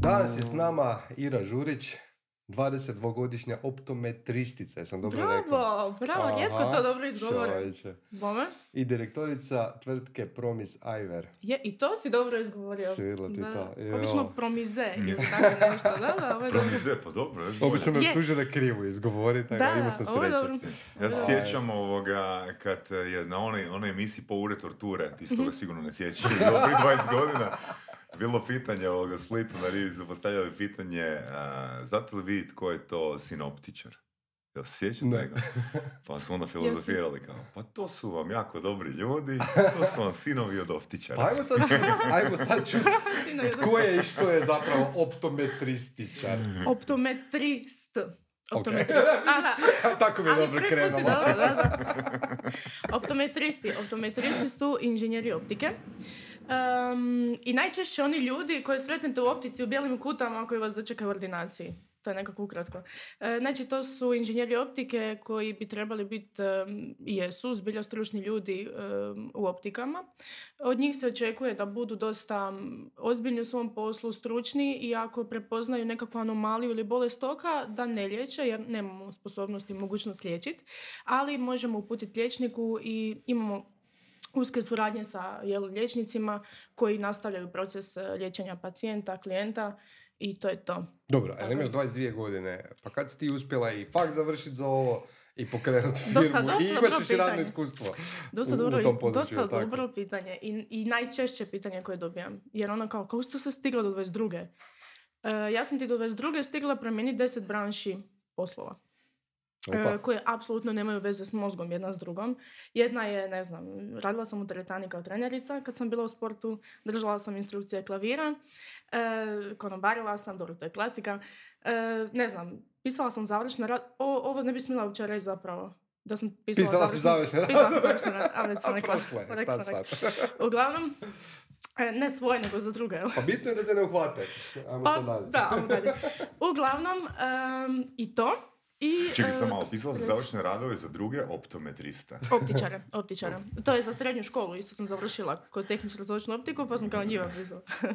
Danas je s nama Ira Žurić, 22-godišnja optometristica, jesam dobro rekao? Bravo, bravo, rijetko to dobro izgovore. čovječe. Bome? I direktorica tvrtke Promis Iver. Je, i to si dobro izgovorio. Svidjelo ti Da, to, jo. Obično promize ili tako nešto, da, da, ovo je. Promize, pa dobro, još. Obično me tuže da krivo izgovori, tako da, Da, imao sam sreće. dobro. Ja se sjećam ovoga, kad je na onoj, onoj emisiji po ure torture, ti se toga sigurno ne sjećaš, prije 20 godina, bilo pitanje ovoga Splitu na rivi su postavljali pitanje, a, znate li vi tko je to sinoptičar? Jel se sjećate Ne. ga? Pa su onda filozofirali kao, pa to su vam jako dobri ljudi, to su vam sinovi od optičara. Pa ajmo sad, ajmo sad je tko je i što je zapravo optometrističar. Optometrist. Optometrist. Aha, Tako mi je ali dobro krenulo. Optometristi. Optometristi su inženjeri optike. Um, I najčešće oni ljudi koje sretnete u optici u bijelim kutama koji vas dočekaju u ordinaciji. To je nekako ukratko. E, znači, to su inženjeri optike koji bi trebali biti, jesu, zbilja stručni ljudi u optikama. Od njih se očekuje da budu dosta ozbiljni u svom poslu, stručni i ako prepoznaju nekakvu anomaliju ili bolest oka, da ne liječe jer nemamo sposobnost i mogućnost liječiti, ali možemo uputiti liječniku i imamo uske suradnje sa jel, liječnicima koji nastavljaju proces e, liječenja pacijenta, klijenta i to je to. Dobro, ali imaš 22 godine, pa kad si ti uspjela i fakt završiti za ovo i pokrenuti firmu Dosta, dosta i imaš još radno iskustvo Dosta u, dobro, u tom području, dosta tako? dobro pitanje I, i najčešće pitanje koje dobijam. Jer ono kao, kako sad stigla do 22. E, ja sam ti do 22. stigla promijeniti 10 branši poslova. Opa. e, koje apsolutno nemaju veze s mozgom jedna s drugom. Jedna je, ne znam, radila sam u teretani kao trenerica kad sam bila u sportu, držala sam instrukcije klavira, e, konobarila sam, dobro, to je klasika, E, ne znam, pisala sam završne rad, o, ovo ne bi smjela uopće reći zapravo. Da sam pisala, Pisala si završne rad. Pisala sam završne rad, a već sam rekla. Uglavnom, e, ne svoje, nego za druge. Pa bitno je da te ne uhvate. Ajmo Pa, sad dalje. da, ajmo dalje. Uglavnom, em, i to. I, Čekaj, e, sam malo, pisala sam reci. završne radove za druge optometriste. Optičare, optičare. To je za srednju školu, isto sam završila kod tehničku različnu optiku, pa sam kao njiva pisala.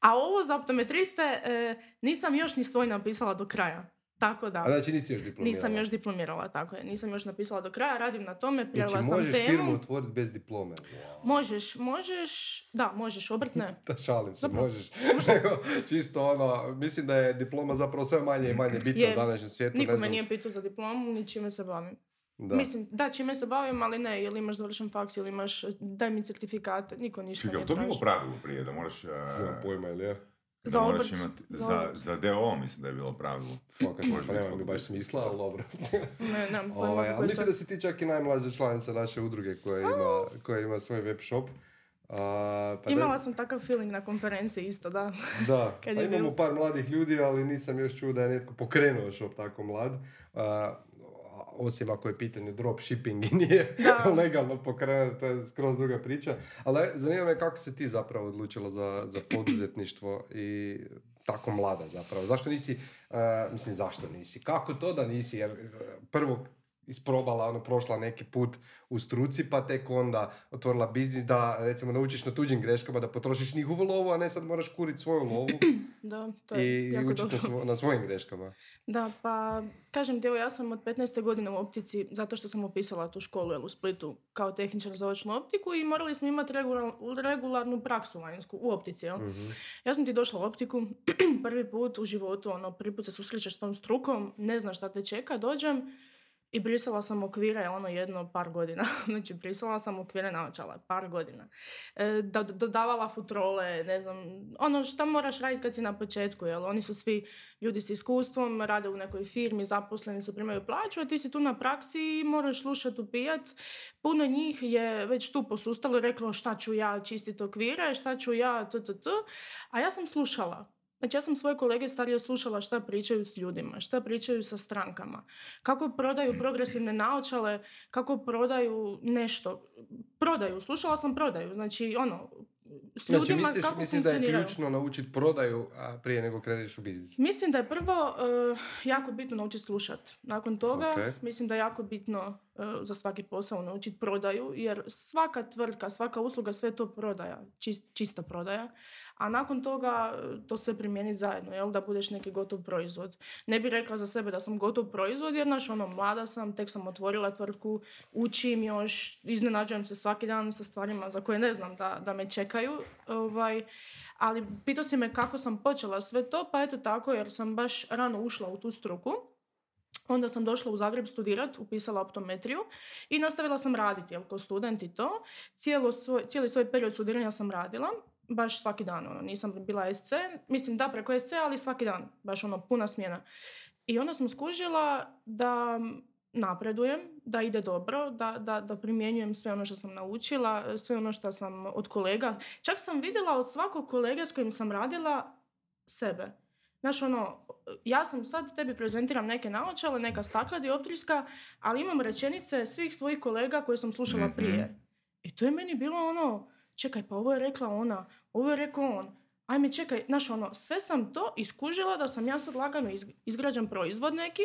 A ovo za optometriste e, nisam još ni svoj napisala do kraja. Tako da, A znači nisi još diplomirala? nisam još diplomirala, tako je. Nisam još napisala do kraja, radim na tome, prijavila Znači sam možeš temu. firmu otvoriti bez diplome. Wow. Možeš, možeš, da, možeš, obrt ne. Da šalim se, Zapravo, možeš. Nego, čisto ono, mislim da je diploma zapravo sve manje i manje bitna Je, u današnjem svijetu. Niko ne me nije pitao za diplomu, ni čime se bavim. Da. Mislim, da, čime se bavim, ali ne, jel imaš završen faks, ili imaš, daj mi certifikate, niko ništa Čekaj, jel to bilo pravilo prije, da moraš... uh, pojma, ili je? Da Za obrt, imati, za za, za DO mislim da je bilo pravilo. Fakat, pa nema mi baš smisla, ali dobro. Ne, nemam pojma ovaj, ali mislim da si ti čak i najmlađa članica naše udruge koja ima, koja ima svoj web shop. A, pa da- Imala sam takav feeling na konferenciji isto, da. Da, Kad pa je imamo bilo. par mladih ljudi, ali nisam još čuo da je netko pokrenuo shop tako mlad. A, osim ako je pitanje dropshipping i nije Da. legalno pokrenuo, to je skroz druga priča. Ali zanima me kako se ti zapravo odlučila za, za poduzetništvo i tako mlada zapravo. Zašto nisi, a, mislim zašto nisi, kako to da nisi, jer e, prvo isprobala, ono, prošla neki put u struci, pa tek onda otvorila biznis da, recimo, naučiš na tuđim greškama, da potrošiš njihovu lovu, a ne sad moraš kuriti svoju lovu Da, to je i, i jako učiti dobro. na, svo- na svojim greškama. Da, pa kažem ti, evo ja sam od 15. godine u optici zato što sam upisala tu školu jel, u Splitu kao tehničar za očnu optiku i morali smo imati regular- regularnu praksu vanjsku u optici. Jel? Mhm. Ja sam ti došla u optiku prvi put u životu, ono, prvi put se susrećeš s tom strukom, ne znaš šta te čeka, dođem i brisala sam okvire ono jedno par godina. znači brisala sam okvire naočala par godina. E, da, dodavala futrole, ne znam, ono šta moraš raditi kad si na početku, jel? Oni su svi ljudi s iskustvom, rade u nekoj firmi, zaposleni su, primaju plaću, a ti si tu na praksi i moraš slušati, upijat. Puno njih je već tu posustalo i reklo šta ću ja čistiti okvire, šta ću ja, t, t, t. A ja sam slušala. Znači ja sam svoje kolege starije slušala šta pričaju s ljudima, šta pričaju sa strankama, kako prodaju progresivne naočale, kako prodaju nešto. Prodaju, slušala sam prodaju, znači ono, s Znači, ljudima misliš, kako misliš da je ključno naučiti prodaju a, prije nego kreneš u biznis? Mislim da je prvo eh, jako bitno naučiti slušat. Nakon toga Ok. mislim da je jako bitno za svaki posao naučiti prodaju, jer svaka tvrtka, svaka usluga, sve to prodaja, čist, čista prodaja. A nakon toga e, to sve primijeniti zajedno, jel, da budeš neki gotov proizvod. Ne bi rekla za sebe da sam gotov proizvod, jer znaš, ono, mlada sam, tek sam otvorila tvrtku, učim još, iznenađujem se svaki dan sa stvarima za koje ne znam da, da me čekaju. Ovaj, ali pitao si me kako sam počela sve to, pa eto tako, jer sam baš rano ušla u tu struku. Onda sam došla u Zagreb studirat, upisala optometriju i nastavila sam raditi, jel, kao student i to. Cijelo svoj, cijeli svoj period studiranja sam radila, baš svaki dan, ono, nisam bila SC, mislim da preko SC, ali svaki dan, baš ono, puna smjena. I onda sam skužila da napredujem, da ide dobro, da, da, da primjenjujem sve ono što sam naučila, sve ono što sam od kolega. Čak sam vidjela od svakog kolega s kojim sam radila sebe. Znaš, ono, ja sam sad tebi prezentiram neke naočale, neka stakla dioptrijska, ali imam rečenice svih svojih kolega koje sam slušala Mhm. prije. I to je meni bilo ono, čekaj, pa ovo je rekla ona, ovo je rekao on. Ajme, čekaj, znaš, ono, sve sam to iskužila da sam ja sad lagano iz- izgrađen proizvod neki,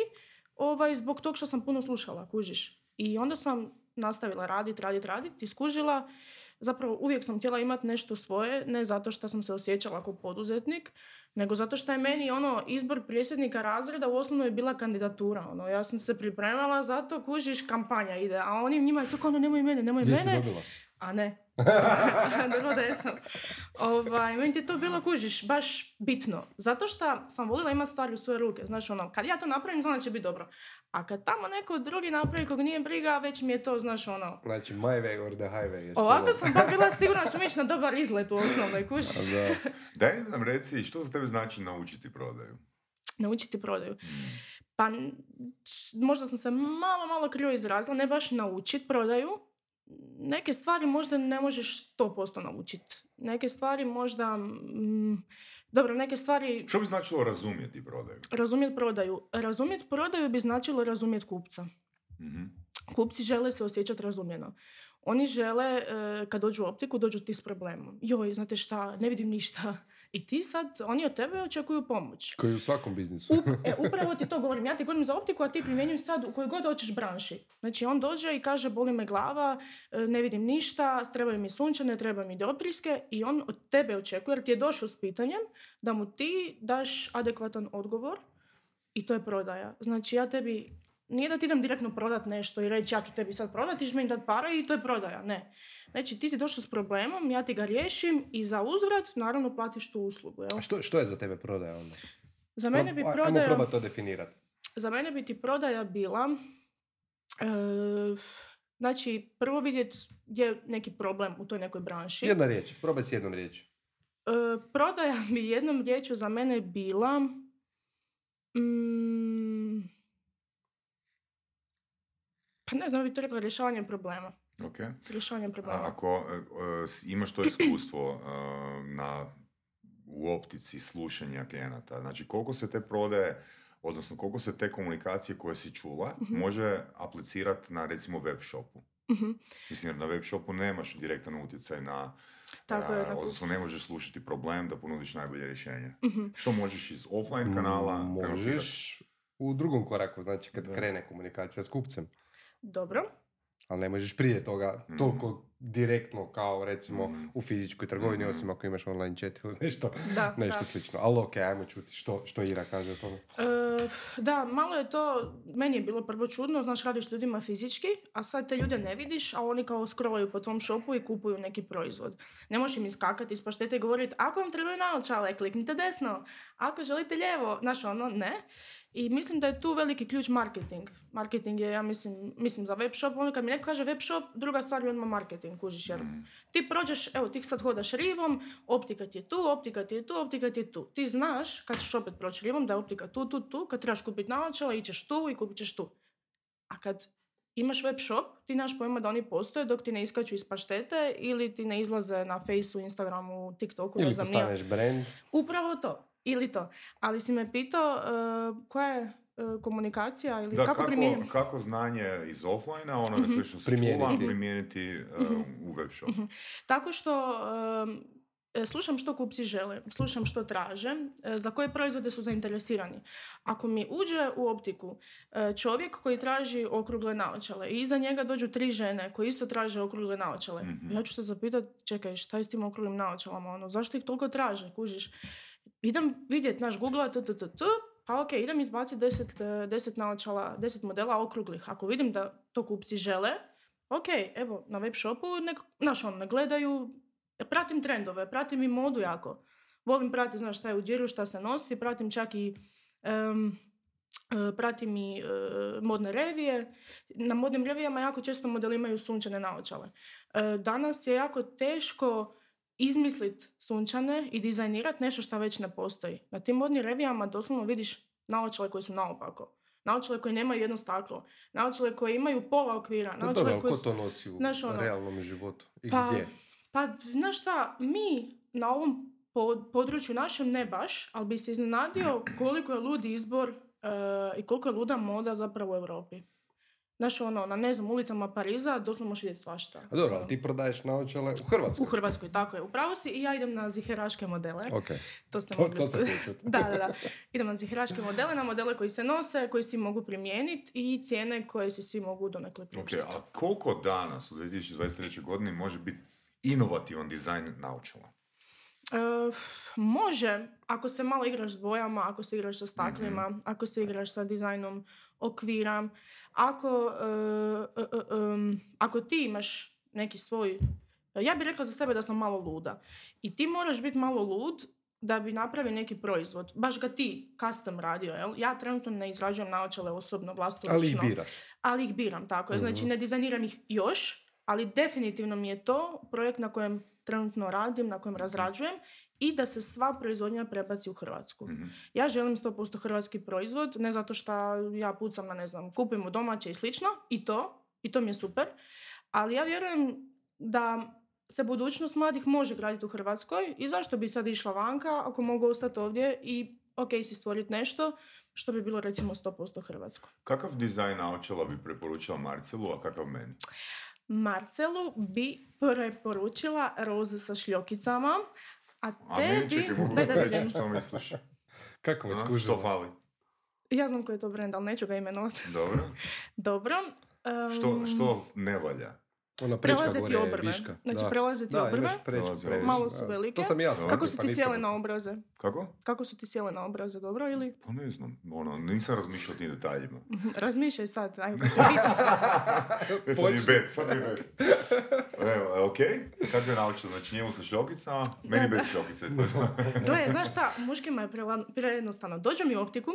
ovaj, zbog tog što sam puno slušala, kužiš. I onda sam nastavila radit, radit, radit, iskužila, zapravo uvijek sam htjela imati nešto svoje, ne zato što sam se osjećala kao poduzetnik, nego zato što je meni ono izbor predsjednika razreda u osnovnoj bila kandidatura. Ono, ja sam se pripremala, zato kužiš kampanja ide, a oni njima je to kao ono, nemoj mene, nemoj Gdje si mene. dobila? A ne. Drvo desno. Ovaj, meni ti je to bilo, kužiš, baš bitno. Zato što sam volila imati stvari u svoje ruke. Znaš, ono, kad ja to napravim, znam da će biti dobro. A kad tamo neko drugi napravi kog nije briga, već mi je to, znaš, ono... Znači, my way or the highway je Ovako sam pa bila sigurna da ću ići na dobar izlet u osnovnoj, kužiš. Da. Daj nam reci, što za tebe znači naučiti prodaju? Naučiti prodaju. Pa, n- č- možda sam se malo, malo krivo izrazila, ne baš naučiti prodaju. Neke stvari možda ne možeš 100% naučiti. Neke stvari možda... mm, dobro, neke stvari Što bi značilo razumjeti prodaju? razumjeti prodaju. Razumjeti prodaju bi značilo razumjeti kupca. Mhm. Kupci žele se osjećati razumljeno. Oni žele, e, kad dođu u optiku, dođu ti s problemom. Joj, znate šta, ne vidim ništa. I ti sad, oni od tebe očekuju pomoć. Koji u svakom biznisu. Up- e, upravo ti to govorim. Ja ti govorim za optiku, a ti primjenjuj sad u kojoj god hoćeš branši. Znači, on dođe i kaže, boli me glava, e, ne vidim ništa, trebaju mi sunčane, trebaju mi dopriske i on od tebe očekuje, jer ti je došao s pitanjem, da mu ti daš adekvatan odgovor i to je prodaja. Znači, ja tebi, nije da ti idem direktno prodat nešto i reći ja ću tebi sad prodati, ti ćeš meni dat para i to je prodaja. Ne. Znači, ti si došao s problemom, ja ti ga riješim i za uzvrat, naravno, platiš tu uslugu. Jel? A što, što je za tebe prodaja onda? Za mene bi Aj- Ajmo prodaja... probati to definirati. Za mene bi ti prodaja bila, e, znači prvo vidjeti gdje je neki problem u toj nekoj branši. Jedna riječ, probaj s jednom riječi. E, prodaja bi jednom riječju za mene bila mm, pa ne znam, bi to rekla rješavanje problema. Ok. Rješavanje A problema. ako e, e, s- imaš to iskustvo e, na, u optici slušanja klijenata, znači koliko se te prodaje, odnosno koliko se te komunikacije koje si čula može aplicirati na recimo web shopu? Mhm. Mislim, jer na web shopu nemaš direktan utjecaj na, Tako je, a, na odnosno ne možeš slušati problem da ponudiš najbolje rješenje. Mhm. Što možeš iz offline kanala? Možeš u drugom koraku, znači kad Da. krene komunikacija s kupcem. Dobro. Ali ne možeš prije toga Mhm. toliko direktno kao recimo Mhm. u fizičkoj trgovini, Mhm. osim ako imaš online chat ili nešto, Da, nešto da. slično. Ali ok, ajmo čuti što, što Ira kaže o tome. E, da, malo je to, meni je bilo prvo čudno, znaš, radiš ljudima fizički, a sad te ljude ne vidiš, a oni kao scrollaju po tvom shopu i kupuju neki proizvod. Ne možeš im iskakati iz paštete i govoriti, ako vam trebaju naočale, kliknite desno, ako želite lijevo, znaš, ono, ne. I mislim da je tu veliki ključ marketing. Marketing je, ja mislim, mislim za web shop, ono kad mi neko kaže web shop, druga stvar je odmah marketing, kužiš, jer ti prođeš, evo, ti sad hodaš rivom, optika ti je tu, optika ti je tu, optika ti je tu. Ti znaš, kad ćeš opet proći rivom, da je optika tu, tu, tu, kad trebaš kupiti naočala, ićeš tu i kupit ćeš tu. A kad imaš web shop, ti nemaš pojma da oni postoje dok ti ne iskaču iz paštete ili ti ne izlaze na Faceu, Instagramu, TikToku, ne Ili znam ni ja. postaneš brand. Upravo to. Ili to. Ali si me pitao uh, koja je komunikacija ili Da, kako, kako, kako znanje iz offline-a, onoga sve što se Primijeniti. čula, primijeniti uh, u web shop. Tako što um, e, slušam što kupci žele, slušam što traže, e, za koje proizvode su zainteresirani. Ako mi uđe u optiku e, čovjek koji traži okrugle naočale i iza njega dođu tri žene koji isto traže okrugle naočale, Mhm. ja ću se zapitati, čekaj, šta je s tim okruglim naočalama, ono, zašto ih toliko traže, kužiš? Idem vidjeti naš Google, t, t, t, t, pa ok, idem izbaciti deset, e, deset naočala, deset modela okruglih. Ako vidim da to kupci žele, ok, evo, na web shopu, nek, znaš, ono, ne gledaju, pratim trendove, pratim i modu jako. Volim pratiti, znaš, šta je u džiru, šta se nosi, pratim čak i e, pratim i e, modne revije. Na modnim revijama jako često modeli imaju sunčane naočale. E, danas je jako teško izmislit sunčane i dizajnirati nešto što već ne postoji. Na tim modnim revijama doslovno vidiš naočale koje su naopako. Naočale koje nemaju jedno staklo. Naočale koje imaju pola okvira. Dobro, Naočale ali koje ko to nosi u Znaš, ono, realnom životu? I Pa, gdje? pa, znaš šta, mi na ovom po- području našem ne baš, ali bi se iznenadio koliko je ludi izbor e, i koliko je luda moda zapravo u Europi. Znaš, ono, na ne znam, ulicama Pariza doslovno možeš vidjeti svašta. A dobro, ali ti prodaješ naočale u Hrvatskoj. U Hrvatskoj, tako je. Upravo si i ja idem na ziheraške modele. Ok, To ste to, mogli to. Da, da, da. Idem na ziheraške modele, na modele koji se nose, koji si mogu primijeniti i cijene koje si svi mogu donekle Ok, priuštiti. a koliko danas u 2023. godini može biti inovativan dizajn naočala? E, može, ako se malo igraš s bojama, ako se igraš sa staklima, Mhm. ako se igraš sa dizajnom okvira, ako, e, e, e, em, ako ti imaš neki svoj... Ja bih rekla za sebe da sam malo luda. I ti moraš biti malo lud da bi napravio neki proizvod. Baš ga ti custom radio, jel? Ja trenutno ne izrađujem naočale osobno, vlastno Ali ih biraš. ali ih biram, tako je. Znači, Mhm. ne dizajniram ih još, ali definitivno mi je to projekt na kojem trenutno radim, na kojem razrađujem i da se sva proizvodnja prebaci u Hrvatsku. Mhm. Ja želim 100% hrvatski proizvod, ne zato što ja pucam na, ne znam, kupimo domaće i slično, i to, i to mi je super, ali ja vjerujem da se budućnost mladih može graditi u Hrvatskoj i zašto bi sad išla vanka ako mogu ostati ovdje i ok si stvoriti nešto što bi bilo recimo 100% hrvatsko. Kakav dizajn naočala bi preporučila Marcelu, a kakav meni? Marcelu bi preporučila roze sa šljokicama, a A meni tebi... mogu Daj da reći što misliš? Kako me A? skužila? Što fali? Ja znam koji je to brend, ali neću ga imenovati. Dobro. Dobro. Što, što ne valja? Ona prečka Prelaze ti gore, obrve. viška. Znači, da. prelaze ti da, obrve. prečku Malo su velike. To sam ja Kako Kako su pa ti nisam sjele na obraze? Kako? Kako su ti sjele na obraze, dobro ili? Pa ne znam, ono, nisam razmišljao o tim detaljima. Mhm, Razmišljaj sad. Ajde. E, sad mi Počni. bet, sad mi bet. Evo, ok, kako je naučila? Znači njemu sa šljokicama, meni bez šljokice. Gle, znaš šta, muškima je prejednostavno. Dođu mi u optiku,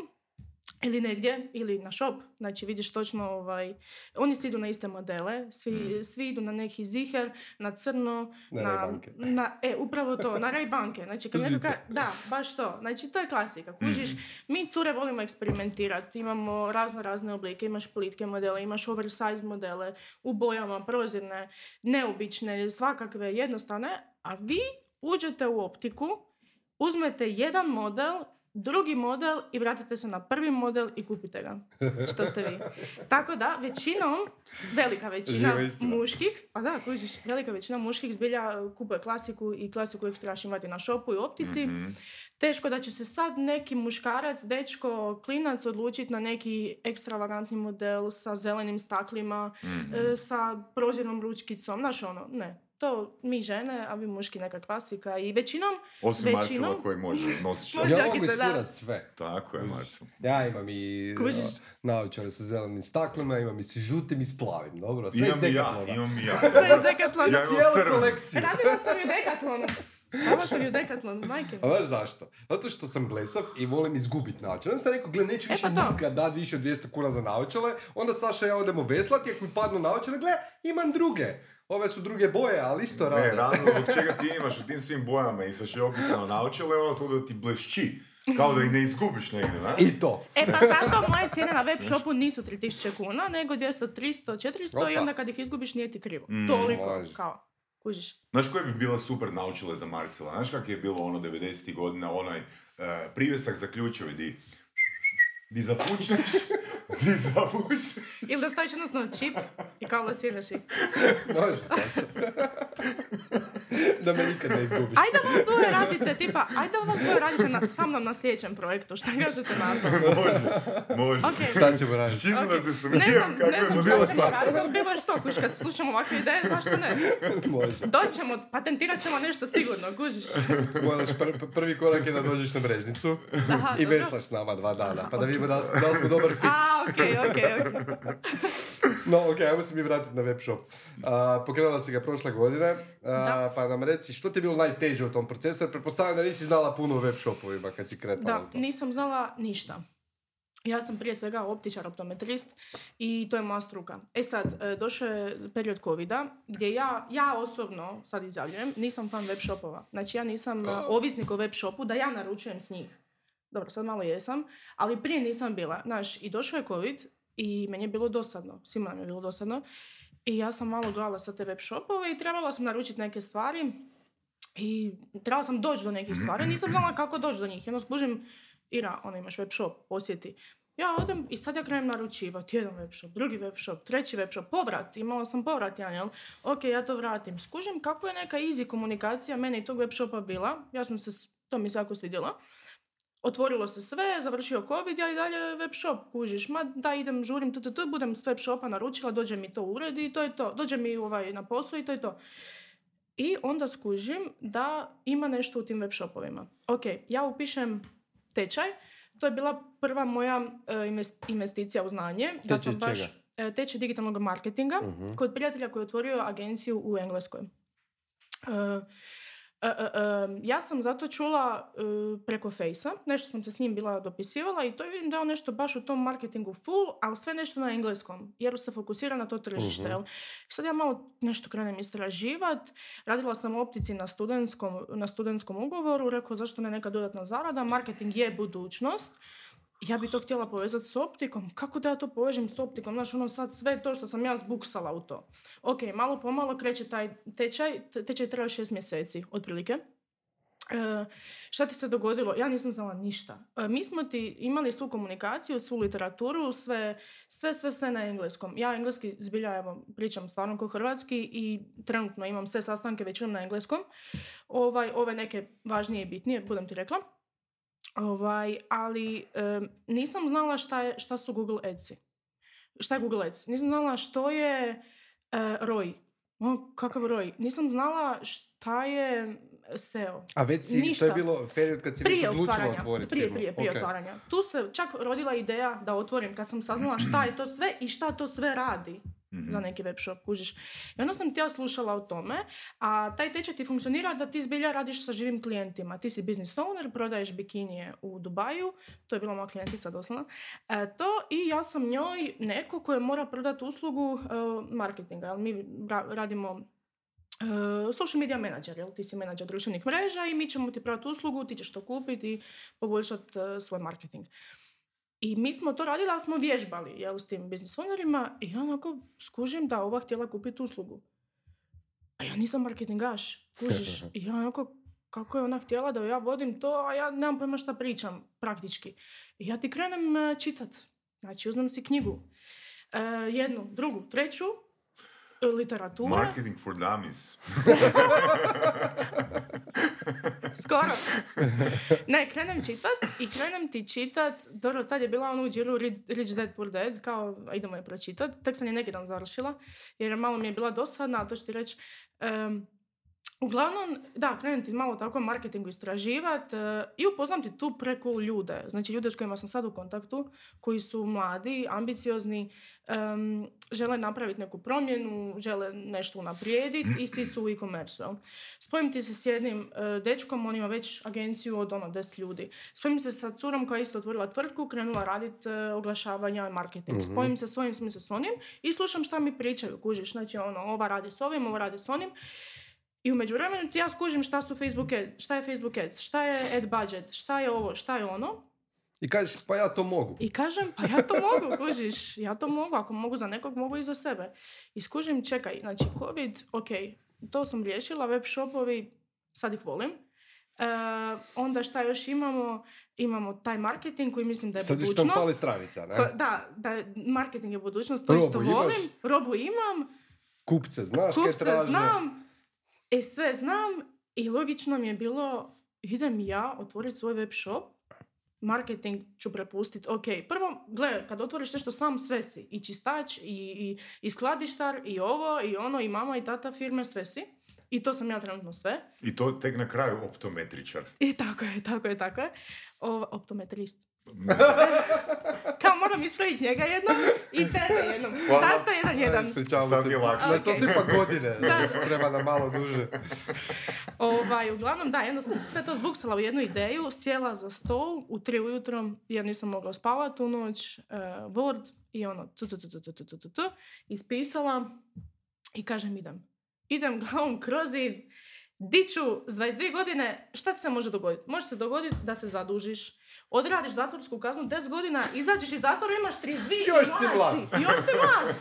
ili negdje, ili na shop, znači vidiš točno, ovaj, oni svi idu na iste modele, svi, svi idu na neki ziher, na crno, Na na, na, e, upravo to, na ray banke, znači kad neko Žice. ka- da, baš to, znači to je klasika, kužiš, mi cure volimo eksperimentirati, imamo razno razne oblike, imaš plitke modele, imaš oversize modele, u bojama, prozirne, neobične, svakakve, jednostavne, a vi uđete u optiku, uzmete jedan model, drugi model i vratite se na prvi model i kupite ga. Što ste vi. Tako da, većinom, velika većina muških, pa da, kužiš, velika većina muških zbilja kupuje klasiku i klasiku uvijek trebaš imati na šopu i optici. Mhm. Teško da će se sad neki muškarac, dečko, klinac odlučiti na neki ekstravagantni model sa zelenim staklima, Mhm. e, sa prozirnom ručkicom, znaš ono, ne. To mi žene, a vi muški neka klasika i većinom, Osim Većinom- Marcela koji može nositi. Ja mogu isfurat sve. Tako je, Marcel. Ja imam i Kužiš? uh, naočare sa zelenim staklima, imam i s žutim i s plavim, dobro? Sve Imam iz i ja, imam i ja. sve iz Decathlona. Ja imam. Radila sam i u Decathlonu. Radila sam i u Decathlonu, majke. A znaš zašto? Zato što sam blesav i volim izgubit naočale. Onda sam rekao, gle, neću E, više pa to. nikad dat više od 200 kuna za naočale. Onda Saša i ja odemo veslati, ako mi padnu naočale, gle, imam druge. Ove su druge boje, ali isto rade. Ne, razlog zbog čega ti imaš u tim svim bojama i sa šljokicama naočale, ono to da ti blešći. Kao da ih ne izgubiš negdje, na? I to. E pa zato moje cijene na web shopu nisu 3000 kuna, nego 200, 300, 400 i Opa. onda kad ih izgubiš nije ti krivo. Mm, Toliko, može. kao, kužiš. Znaš koje bi bila super naučile za Marcela? Znaš kak je bilo ono 90. godina, onaj e, privjesak za ključevi di di zafučneš, di zafučneš. Ili da staviš jednostavno čip i kao lociraš ih. Može, Saša. da me nikad ne izgubiš. Ajde vas dvoje radite, tipa, ajde vas dvoje radite na, sa mnom na sljedećem projektu, šta kažete na to? može, može. Ok. Šta ćemo raditi? Čisto da se Ne smijem znam, kako ne je znam bilo stvar. raditi, ali bilo što, kuš, kad slušamo ovakve ideje, zašto ne? Može. Doćemo, patentirat ćemo nešto sigurno, kužiš. Moraš, pr- pr- prvi korak je da dođeš na mrežnicu Aha, i veslaš s nama dva dana, pa da vidimo da da smo dobar fit. A, okej, okej, okej. No, ok, ajmo se mi vratiti na web shop. A, pokrenula si ga prošle godine, Da. pa nam reci što ti je bilo najteže u tom procesu, jer pretpostavljam da nisi znala puno o web shopovima kad si kretala Da, nisam znala ništa. Ja sam prije svega optičar, optometrist i to je moja struka. E sad, e, došao je period covida gdje ja, ja osobno, sad izjavljujem, nisam fan web shopova. Znači ja nisam e, ovisnik o web shopu da ja naručujem s njih. Dobro, sad malo jesam, ali prije nisam bila. Znaš, i došao je covid i meni je bilo dosadno, svima nam je bilo dosadno. I ja sam malo gledala sa te web shopove i trebala sam naručiti neke stvari i trebala sam doći do nekih stvari, nisam znala kako doći do njih. Onda skužim, Ira, ono imaš web shop, posjeti. Ja odem i sad ja krenem naručivati jedan web shop, drugi web shop, treći web shop, povrat, imala sam povrat jedan, jel? Ok, ja to vratim. Skužim kako je neka easy komunikacija mene i tog web shopa bila, ja sam se, to mi se jako svidjelo. Otvorilo se sve, završio covid, ja i dalje web shop, kužiš, ma da idem, žurim, tu, tu, tu, budem s web shopa naručila, dođe mi to u ured i to je to, dođe mi ovaj, na posao i to je to. I onda skužim da ima nešto u tim web shopovima. Ok, ja upišem tečaj, to je bila prva moja e, invest- investicija u znanje. da Tečaj sam baš, čega? e, tečaj digitalnog marketinga Mhm. kod prijatelja koji je otvorio agenciju u Engleskoj. E, e, e, ja sam zato čula e, preko Fejsa, nešto sam se s njim bila dopisivala i to vidim da je on nešto baš u tom marketingu full, ali sve nešto na engleskom, jer se fokusira na to tržište. Jel? Sad ja malo nešto krenem istraživat, radila sam u optici na studentskom, na studentskom ugovoru, rekao zašto ne neka dodatna zarada, marketing je budućnost, ja bi to htjela povezati s optikom. Kako da ja to povežem s optikom? Znaš, ono sad sve to što sam ja zbuksala u to. Ok, malo po malo kreće taj tečaj. Te- Tečaj traje šest mjeseci, otprilike. E, šta ti se dogodilo? Ja nisam znala ništa. E, mi smo ti imali svu komunikaciju, svu literaturu, sve, sve, sve, sve na engleskom. Ja engleski zbilja, evo, pričam stvarno kao hrvatski i trenutno imam sve sastanke većinom na engleskom. Ovaj, ove neke važnije i bitnije, budem ti rekla. Ovaj, ali em, nisam znala šta, je, šta su Google Adsi. Šta je Google Ads? Nisam znala što je e, ROI. O, kakav ROI? Nisam znala šta je SEO. A već si, to Ništa. je bilo period kad si već Prije odlučila otvaranja. otvoriti Prije, firmu. prije, prije Ok. otvaranja. Tu se čak rodila ideja da otvorim kad sam saznala šta je to sve i šta to sve radi Mhm. za neki web shop, kužiš. I onda sam ti ja slušala o tome, a taj tečaj ti funkcionira da ti zbilja radiš sa živim klijentima. Ti si business owner, prodaješ bikinije u Dubaju, to je bila moja klijentica doslovno, e, to i ja sam njoj neko koje mora prodati uslugu e, marketinga, jer mi ra- radimo e, social media manager, jel? Ti si menadžer društvenih mreža i mi ćemo ti prodati uslugu, ti ćeš to kupiti i poboljšati e, svoj marketing. I mi smo to radili, ali smo vježbali jel, s tim biznis ownerima i ja onako skužim da ova htjela kupiti uslugu. A ja nisam marketingaš, kužiš. I ja onako, kako je ona htjela da ja vodim to, a ja nemam pojma šta pričam, praktički. I ja ti krenem e, čitat. Znači, uzmem si knjigu. E, jednu, drugu, treću, e, literatura. Marketing for dummies. Skoro. Ne, krenem čitat i krenem ti čitat, dobro, tad je bila ono u džiru Ri- Rich Dad Poor Dad, kao idemo je pročitat, tek sam je neki dan završila, jer malo mi je bila dosadna, a to ću ti reći, Uglavnom, da, krenem ti malo tako marketingu istraživat e, i upoznam ti tu preko ljude. Znači ljude s kojima sam sad u kontaktu, koji su mladi, ambiciozni, em, žele napraviti neku promjenu, žele nešto unaprijediti i svi su u e-commerce. Spojim ti se s jednim e, dečkom, on ima već agenciju od ono 10 ljudi. Spojim se sa curom koja je isto otvorila tvrtku, krenula raditi oglašavanja i marketing. Spojim se s ovim, spojim se s onim i slušam šta mi pričaju, kužiš. Znači ono, ova radi s ovim, ova radi s onim. I u međuvremenu ti ja skužim šta su Facebook ads, šta je Facebook ads, šta je ad budget, šta je ovo, šta je ono. I kažeš, pa ja to mogu. I kažem, pa ja to mogu, kužiš, ja to mogu, ako mogu za nekog, mogu i za sebe. I skužim, čekaj, znači, COVID, ok, to sam riješila, web shopovi, sad ih volim. E, onda šta još imamo? Imamo taj marketing koji mislim da je Sad budućnost. tam pali stranica, ne? Ko- da, da marketing je budućnost, to Robu isto imaš? volim. Robu imam, Kupce, znaš kupce traže. znam, e sve znam I logično mi je bilo, idem ja otvoriti svoj web shop, marketing ću prepustiti, ok, prvo, gle, kad otvoriš nešto sam, sve si, i čistač, i, i, i skladištar, i ovo, i ono, i mama, i tata firme, sve si. I to sam ja trenutno sve. I to tek na kraju optometričar. I tako je, tako je, tako je. O, optometrist. Kao moram ispraviti njega jednom i tebe jednom. Sasta jedan jedan. Ispričavam se. Za to si pa godine. da. Treba nam malo duže. ovaj, uglavnom, da, jedno sam sve to zbuksala u jednu ideju. Sjela za stol u tri ujutro jer nisam mogla spavati u noć. Uh, Word i ono tu, tu, tu, tu, tu Ispisala i kažem idem. Idem glavom kroz i Diću s 22 godine, šta ti se može dogoditi? Može se dogoditi da se zadužiš, odradiš zatvorsku kaznu 10 godina, izađeš iz zatvora, imaš 32 Još i si mlad. Još si mlad.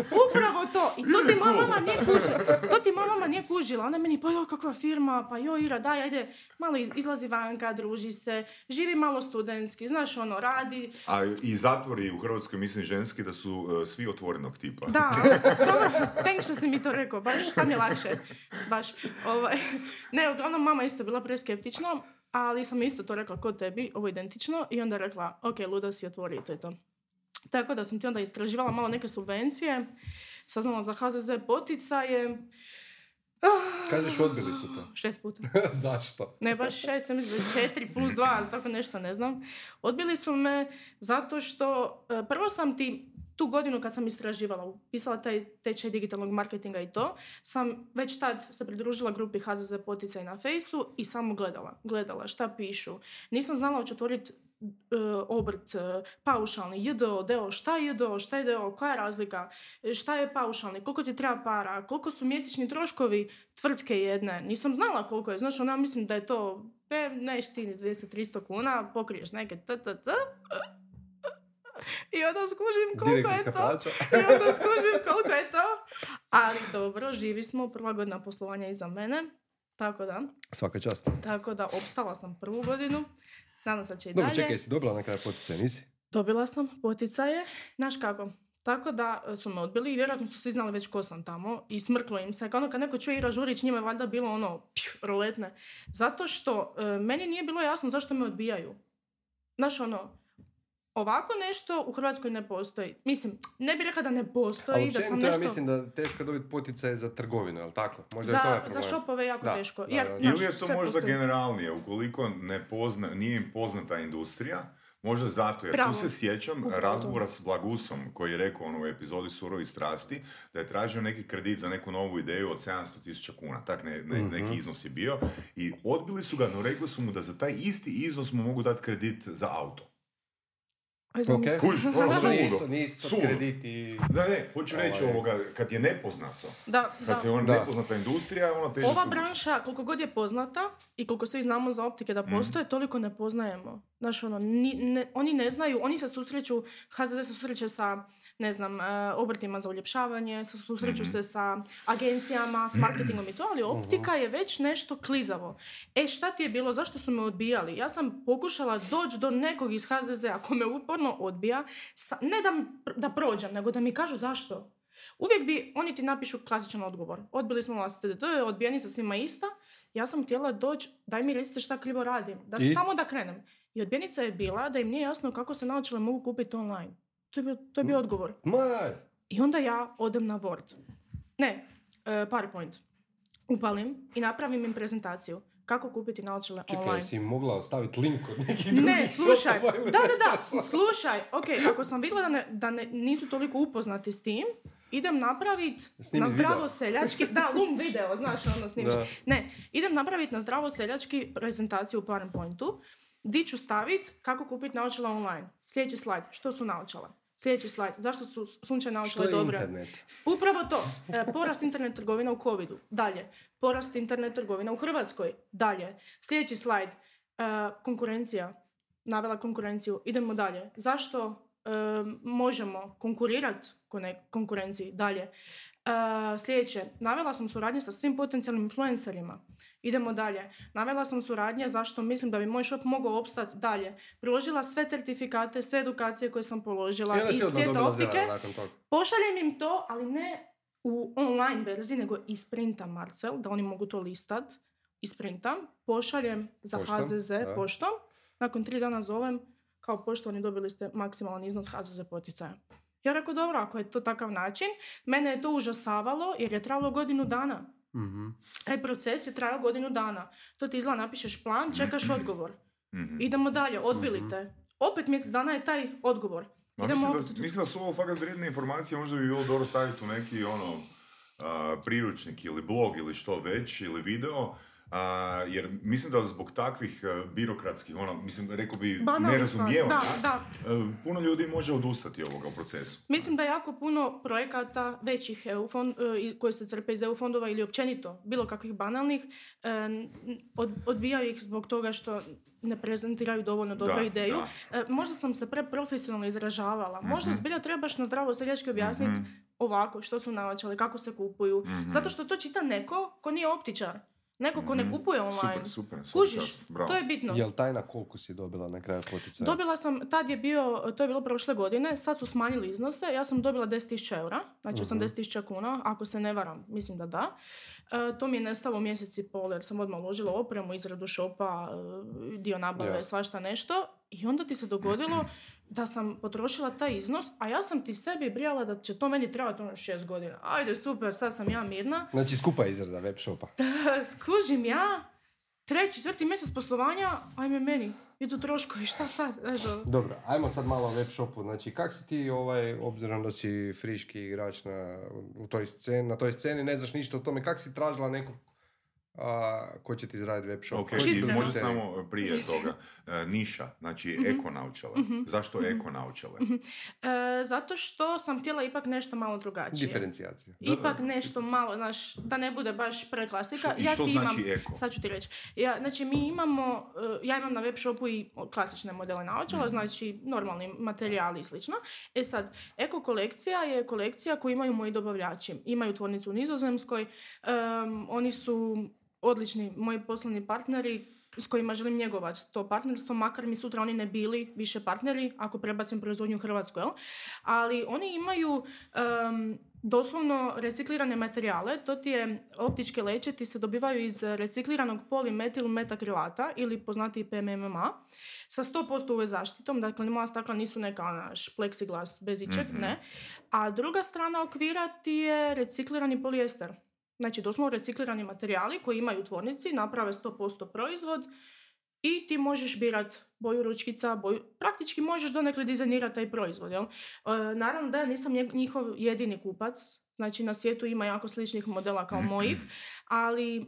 Upravo to. I to ti moja mama nije kužila. To ti moja mama nije kužila. Ona meni, pa joj, kakva firma, pa joj, Ira, daj, ajde, malo iz- izlazi vanka, druži se, živi malo studentski, znaš, ono, radi. A i zatvori u Hrvatskoj, mislim, ženski, da su e, svi otvorenog tipa. Da, dobro, thank što si mi to rekao, baš sad mi je lakše. Baš, ovaj. Ne, uglavnom mama isto bila preskeptična, ali sam isto to rekla kod tebi, ovo identično, i onda rekla, ok, luda si otvori i to je to. Tako da sam ti onda istraživala malo neke subvencije, saznala za HZZ poticaje, Kažeš, odbili su te. šest puta. Zašto? Ne baš šest, ja mislim četiri plus dva, ali tako nešto ne znam. Odbili su me zato što e, prvo sam ti tu godinu kad sam istraživala, upisala taj tečaj digitalnog marketinga i to, sam već tad se pridružila grupi HZZ poticaj na fejsu i samo gledala. Gledala šta pišu. Nisam znala hoću otvoriti e, obrt, e, paušalni, JDO, DO, šta je JDO, šta je DO, koja je razlika, e, šta je paušalni, koliko ti treba para, koliko su mjesečni troškovi tvrtke jedne. Nisam znala koliko je, znaš, ona mislim da je to, e, neš ti 200-300 kuna, pokriješ neke t, t, t. I onda skužim koliko je to. plaća. I onda skužim koliko je to. Ali dobro, živi smo, prva godina poslovanja iza mene. Tako da, Svaka čast. tako da, opstala sam prvu godinu. Nadam se da će i Dobro, dalje. čekaj, jesi dobila na kraju poticaj, nisi? Dobila sam poticaje, znaš kako. Tako da su me odbili i vjerojatno su svi znali već ko sam tamo i smrklo im se. Kao ono kad neko čuje Ira Žurić, njima je valjda bilo ono, pšu, roletne. Zato što e, meni nije bilo jasno zašto me odbijaju. Znaš ono, ovako nešto u Hrvatskoj ne postoji. Mislim, ne bih rekla da ne postoji, Ali da sam općenito ja nešto... mislim da teško je dobiti poticaj za trgovinu, jel tako? Možda za, je to je za šopove jako Da, teško. da, Jer, da, da. Ili je to možda postoji. generalnije, ukoliko ne pozna, nije im poznata industrija, možda zato, jer Bravo. tu se sjećam Upravo razgovora s Blagusom, koji je rekao ono, u epizodi Surovi strasti, da je tražio neki kredit za neku novu ideju od 700.000 kuna, tak ne, ne- Mhm. neki iznos je bio, i odbili su ga, no rekli su mu da za taj isti iznos mu mogu dati kredit za auto. Aj, Ok. zamisli. Kužiš, ono, suludo. nisu, nisu sad Suludo. kredit i... Da, ne, hoću reći Ovaj. ovoga, kad je nepoznato, Da, da. kad je on Da. nepoznata industrija, ono teže Ova branša, koliko god je poznata i koliko svi znamo za optike da postoje, toliko ne poznajemo. Znaš, ono, ni- ne- oni ne znaju, oni se susreću, HZZ se susreće sa, ne znam, e, obrtima za uljepšavanje, se susreću se sa agencijama, s marketingom i to, ali optika je već nešto klizavo. E, šta ti je bilo, zašto su me odbijali? Ja sam pokušala doći do nekog iz HZZ, ako me uporno odbija, sa- ne da, da prođem, nego da mi kažu zašto. Uvijek bi, oni ti napišu klasičan odgovor. Odbili smo vas, TDT, odbijenica svima ista. Ja sam htjela doći, daj mi recite šta krivo radim. Da I? samo da krenem. I odbijenica je bila da im nije jasno kako se naočale mogu kupiti online. To je bio, to je bio odgovor. Ma. I onda ja odem na Word. Ne, e, PowerPoint. Upalim i napravim im prezentaciju. Kako kupiti naočale Čekaj, online. jesi im mogla staviti link od nekih Ne, slušaj, da, da, da, slušaj, ok, ako sam vidjela da, ne, da ne, nisu toliko upoznati s tim, idem napraviti Snimit na zdravo video. seljački, da, lum video, znaš, ono snimiš. Da. Ne, idem napraviti na zdravo seljački prezentaciju u PowerPointu, di ću staviti kako kupiti naočala online. Sljedeći slajd, što su naočala? Sljedeći slajd, zašto su sunčane Što naočale je dobre? internet? Upravo to. E, porast internet trgovina u covidu. Dalje. Porast internet trgovina u Hrvatskoj. Dalje. Sljedeći slajd. E, konkurencija. Navela konkurenciju. Idemo dalje. Zašto e, možemo konkurirati konkurenciji? Dalje. E, sljedeće. Navela sam suradnje sa svim potencijalnim influencerima. Idemo dalje. Navela sam suradnje zašto mislim da bi moj shop mogao opstati dalje. Priložila sve certifikate, sve edukacije koje sam položila I odmah svijeta optike. Pošaljem im to, ali ne u online verziji, nego isprintam Marcel, da oni mogu to listat. isprintam, pošaljem za Poštom, HZZ da. poštom, nakon tri dana zovem, kao poštovani dobili ste maksimalan iznos HZZ poticaja. Ja rekao, dobro, ako je to takav način, mene je to užasavalo jer je trajalo godinu dana. Mhm. Taj proces je trajao godinu dana. To ti izgleda, napišeš plan, čekaš odgovor. Mhm. Idemo dalje, odbili te. Opet mjesec dana je taj odgovor. Ma Idemo mislim, opet- da, mislim da su ovo fakat vrijedne informacije, možda bi bilo dobro staviti u neki ono a, priručnik ili blog ili što već, ili video, a, jer mislim da zbog takvih a, birokratskih, ono, mislim, rekao bi, nerazumijevanja, da, a, puno ljudi može odustati ovoga u procesu. Mislim da jako puno projekata većih EU fond, e, koji se crpe iz EU fondova ili općenito bilo kakvih banalnih e, od- odbijaju ih zbog toga što ne prezentiraju dovoljno dobru Da, ideju. da. E, možda sam se preprofesionalno izražavala. Možda Mhm. zbilja trebaš na zdravo seljački objasniti Mhm. ovako što su naočale, kako se kupuju. Mhm. Zato što to čita neko ko nije optičar. Neko ko ne Mhm. kupuje online. Super, super, super, Kužiš, čast, bravo. to je bitno. Jel tajna koliko si dobila na kraju poticaja? Dobila sam, tad je bio, to je bilo prošle godine, sad su smanjili iznose, ja sam dobila 10.000 eura, znači Mhm. 80.000 kuna, ako se ne varam, mislim da da. E, to mi je nestalo u mjesec i pol jer sam odmah uložila opremu, izradu šopa, e, dio nabave, Ja. svašta nešto. I onda ti se dogodilo da sam potrošila taj iznos, a ja sam ti sebi brijala da će to meni trebati ono šest godina. Ajde, super, sad sam ja mirna. Znači skupa izrada web shopa. Skužim ja, treći, četvrti mjesec poslovanja, ajme meni, idu troškovi, šta sad? Eto, Dobro, ajmo sad malo o web shopu. Znači, kak si ti, ovaj, obzirom da si friški igrač na, u toj sceni, na toj sceni, ne znaš ništa o tome, kak si tražila nekog a, ko će ti izraditi web shop? Ok, kriteriji? samo prije toga. E, niša, znači Mhm. eko naučale. Zašto eko naučale? E, zato što sam htjela ipak nešto malo drugačije. Diferencijacija. Ipak nešto malo, znaš, da ne bude baš preklasika. Što- i ja što ti znači imam, eko? Sad ću ti reći. Ja, znači, mi imamo, e, ja imam na web shopu i klasične modele naočala, Mhm. znači normalni materijali i slično. E sad, eko kolekcija je kolekcija koju imaju moji dobavljači. Imaju tvornicu u Nizozemskoj, em, oni su odlični moji poslovni partneri s kojima želim njegovati to partnerstvo, makar mi sutra oni ne bili više partneri, ako prebacim proizvodnju u Hrvatsku, jel? Ali oni imaju doslovno reciklirane materijale, to ti je optičke leće, ti se dobivaju iz recikliranog polimetil metakrilata ili poznati PMMA sa 100% UV zaštitom, dakle moja stakla nisu neka naš pleksiglas bez ičeg, Mhm. ne. A druga strana okvira ti je reciklirani polijester. Znači doslovno reciklirani materijali koji imaju u tvornici, naprave 100% proizvod i ti možeš birat boju ručkica, boju, praktički možeš donekle dizajnirati taj proizvod. Jel? E, naravno da ja nisam njihov jedini kupac, znači na svijetu ima jako sličnih modela kao mojih, ali e,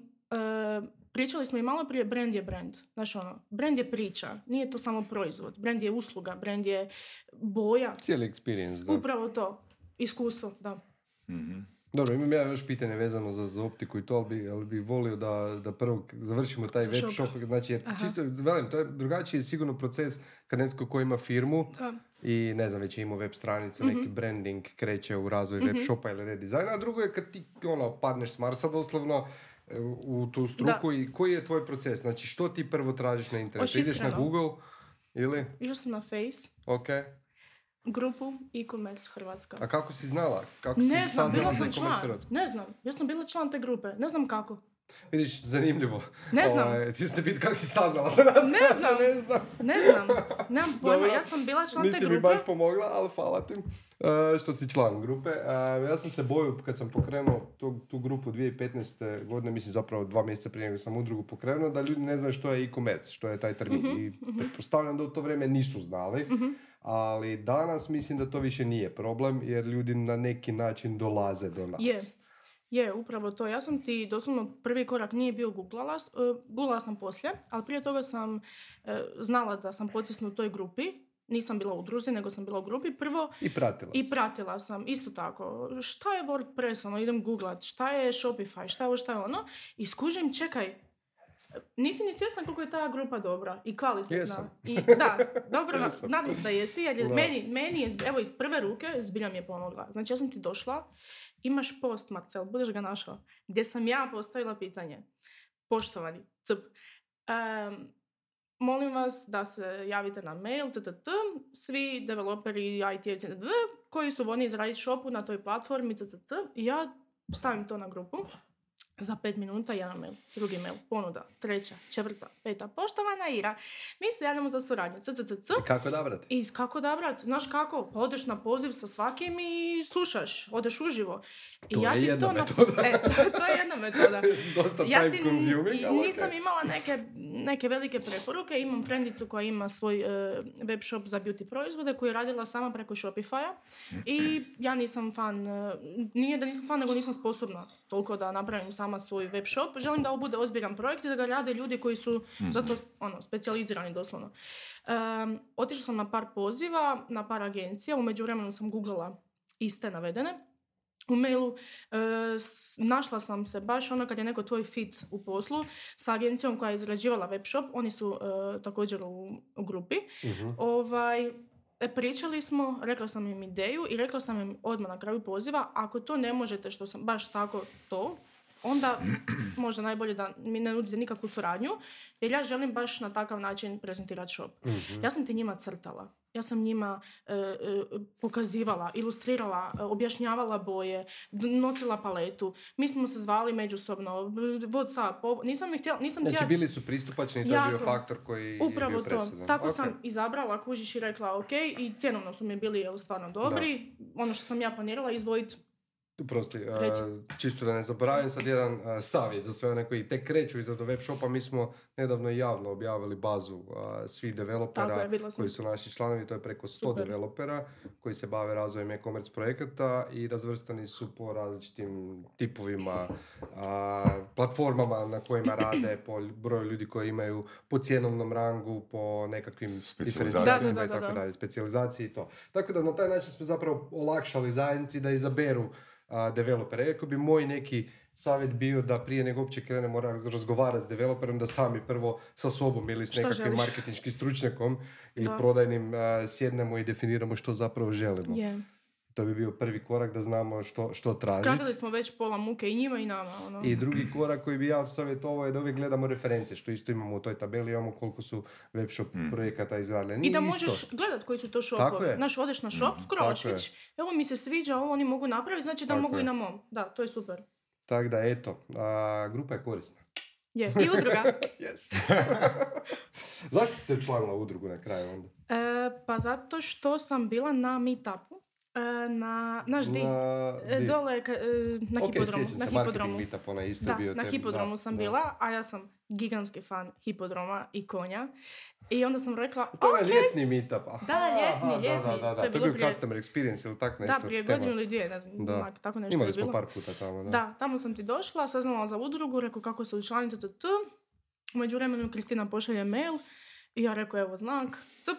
pričali smo i malo prije, brand je brand. Znaš ono, brand je priča, nije to samo proizvod, brand je usluga, brand je boja, Cijeli experience, da. upravo to, iskustvo, da. Mhm. Dobro, imam ja još pitanje vezano za, za optiku i to, ali bi, ali bi volio da, da prvo završimo taj web shop. Znači, jer Aha. čisto, velim, to je drugačiji sigurno proces kad netko ko ima firmu Da. i ne znam, već je imao web stranicu, neki branding kreće u razvoj web shopa ili redizajna, a drugo je kad ti ono, padneš s Marsa doslovno e, u tu struku i koji je tvoj proces? Znači, što ti prvo tražiš na internetu? Ideš na? Google ili? Išla sam na Face, Ok. Grupu e-commerce Hrvatska. A kako si znala? Kako Ne si znam, bila sam član. Ne znam, ja sam bila član te grupe. Ne znam kako. Vidiš, zanimljivo. Ne znam. Ovaj, ti ste piti kako si saznala za nas. Ne znam. ne znam. Ne znam, nemam pojma. Dobro. Ja sam bila član te Nisi mi grupe. baš pomogla, ali hvala ti e, što si član grupe. E, ja sam se bojio kad sam pokrenuo tu, tu grupu 2015. godine, mislim zapravo dva mjeseca prije nego sam udrugu pokrenuo, da ljudi ne znaju što je e-commerce, što je taj termin. Mhm, I pretpostavljam da u to vrijeme nisu znali. Ali danas mislim da to više nije problem jer ljudi na neki način dolaze do nas. Je. Je, upravo to. Ja sam ti doslovno prvi korak nije bio googlala, e, googlala sam poslije, ali prije toga sam e, znala da sam pocisna u toj grupi. Nisam bila u udruzi, nego sam bila u grupi. Prvo, I pratila I pratila sam, isto tako, šta je WordPress, ono, idem googlat, šta je Shopify, šta je ovo, šta je ono, i skužim, čekaj, nisi ni svjesna koliko je ta grupa dobra i kvalitetna. Jesam. I, da, dobro, nadam se da jesi, jer je Da. meni, meni je, evo iz prve ruke, zbilja mi je pomogla. Znači, ja sam ti došla, imaš post, Marcel, budeš ga našao, gdje sam ja postavila pitanje. Poštovani, cup, em, molim vas da se javite na mail, ttt, svi developeri, IT-evci, koji su voljni izraditi shopu na toj platformi, ttt, ja stavim to na grupu Za pet minuta jedan mail, drugi mail, ponuda, treća, četvrta, peta. Poštovana Ira, mi se javljamo za suradnju. C, c, c, c. I kako odabrati? I kako odabrat? Znaš kako? Pa odeš na poziv sa svakim i slušaš. Odeš uživo. I To je jedna to na- metoda. E, to, to je jedna metoda. Dosta ja time ti consuming, ali nisam imala neke, neke velike preporuke. Imam frendicu koja ima svoj e, web shop za beauty proizvode koju je radila sama preko Shopify-a. I ja nisam fan, e, nije da nisam fan, nego nisam sposobna toliko da napravim sama svoj web shop. Želim da ovo bude ozbiljan projekt i da ga rade ljudi koji su za to ono, specijalizirani doslovno. Um, otišla sam na par poziva, na par agencija, u međuvremenu sam googlala iste navedene u mailu. E, našla sam se baš ono kad je neko tvoj fit u poslu sa agencijom koja je izrađivala web shop, oni su e, također u, u grupi. Mhm. Ovaj, e, pričali smo, rekla sam im ideju i rekla sam im odmah na kraju poziva, ako to ne možete što sam baš tako to, onda možda najbolje da mi ne nudite nikakvu suradnju, jer ja želim baš na takav način prezentirati shop. Mhm. Ja sam ti njima crtala. Ja sam njima e, e, pokazivala, ilustrirala, e, objašnjavala boje, nosila paletu. Mi smo se zvali međusobno, Whatsapp, ovo- nisam ih htjela, nisam Znači htjela- bili su pristupačni to je bio faktor koji Upravo je bio to. Tako Ok. sam izabrala, kužiš i rekla ok i cjenovno su mi bili jel, stvarno dobri. Ono što sam ja planirala izdvojiti. Prosti, Reci. čisto da ne zaboravim sad jedan a, savjet za sve one koji tek kreću izradu web shopa. Mi smo nedavno javno objavili bazu a, svih developera je, koji su naši članovi, to je preko 100 Super. developera koji se bave razvojem e-commerce projekata i razvrstani su po različitim tipovima, a, platformama na kojima rade, po broju ljudi koji imaju po cjenovnom rangu, po nekakvim diferencijacijama i tako da. dalje, specijalizaciji i to. Tako da na taj način smo zapravo olakšali zajednici da izaberu a, developere. Iako bi moj neki savjet bio da prije nego uopće krenemo raz- razgovarati s developerom, da sami prvo sa sobom ili s nekakvim marketinškim stručnjakom ili Da. prodajnim a, sjednemo i definiramo što zapravo želimo. Je. To bi bio prvi korak da znamo što, što tražiti. Skratili smo već pola muke i njima i nama. Ono. I drugi korak koji bi ja savjetovao je da uvijek gledamo reference, što isto imamo u toj tabeli, imamo koliko su web shop projekata izradili. I Nije da isto. možeš gledat koji su to Tako shopovi. je. Znaš, odeš na shop, scrollaš, tako je. vidiš, evo mi se sviđa, ovo oni mogu napraviti, znači da Tako mogu je. i na mom. Da, to je super. Tako da, eto, a, grupa je korisna. Je, i udruga. Yes. Zašto si se učlanila u udrugu na kraju onda? E, pa zato što sam bila na meetupu. E, na, di? Na, E, di? Dole ka- e, na Ok, hipodromu. sjećam Na se, hipodromu. onaj isto Da, je bio na tem- hipodromu da, sam da. bila, a ja sam gigantski fan hipodroma i konja. I onda sam rekla, To je ok, onaj ljetni meetup. Aha, Da, ljetni, aha, ljetni. Da, da, da, To je To je bio prije- customer experience ili tak nešto. da, prije tema. godinu ili dvije, ne znam, Da. onak, tako nešto Imali je smo bilo. par puta tamo, da. Da, tamo sam ti došla, saznala za udrugu, rekao kako se učlaniti, t, t. Međuvremenu Kristina pošalje mail i ja rekao evo znak, cup,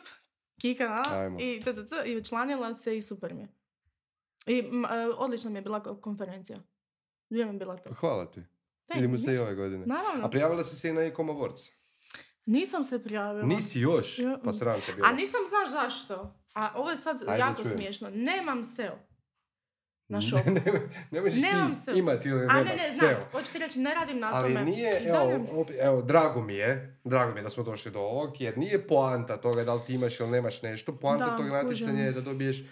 kika, a, Ajmo. i t, t, t, i učlanila se i super mi je. I m, e, odlična mi je bila ko- konferencija. Gdje mi je bila to? Pa Hvala ti. Vidimo se i ove godine. Naravno. A prijavila si se i na Ecom Awards? Nisam se prijavila. Nisi još? Pa sram te bilo. A nisam znaš zašto. A ovo je sad Ajde, jako čujem. smiješno. Nemam SEO na Ne, shopu. ne, ne možeš Nemam ti SEO. imati ili A ne, ne, znam, SEO. hoću ti reći, ne radim na Ali tome. nije, I evo, op- evo, drago mi je, drago mi je da smo došli do ovog, jer nije poanta toga da li ti imaš ili nemaš nešto, poanta Da, tog natjecanja je da dobiješ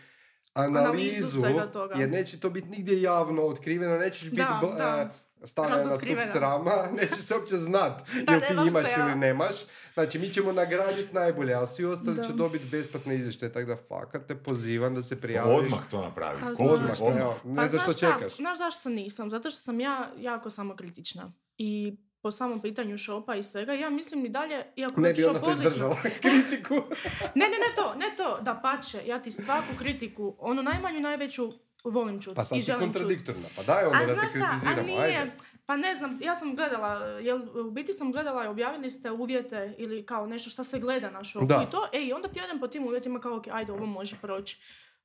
Analizu analizu, toga. jer neće to biti nigdje javno otkriveno, nećeš biti Da, bl- da. e, stavljena na stup srama, neće se uopće znat Da, jel ti imaš SEO. ili nemaš. Znači, mi ćemo nagraditi najbolje, a svi ostali Da. će dobiti besplatne izvještaje, tako da fakat te pozivam da se prijaviš. Odmah to napravi. A, Odmah, znaš. šta, odmah. evo, ne Pa znaš što čekaš. Znaš zašto nisam? Zato što sam ja jako samokritična. I po samom pitanju šopa i svega, ja mislim i dalje, iako Ne bi ona to izdržala kritiku. Ne, ne, ne to, ne to, da pače, ja ti svaku kritiku, onu najmanju najveću volim čuti Pa sad i si želim čuti. kontradiktorna, pa daj ono A da te znaš šta, a kritiziramo, nije, ajde. Pa ne znam, ja sam gledala, jel, u biti sam gledala i objavili ste uvjete ili kao nešto što se gleda na šopu Da. i to, e, i onda ti odem po tim uvjetima kao, ok, ajde, ovo može proći.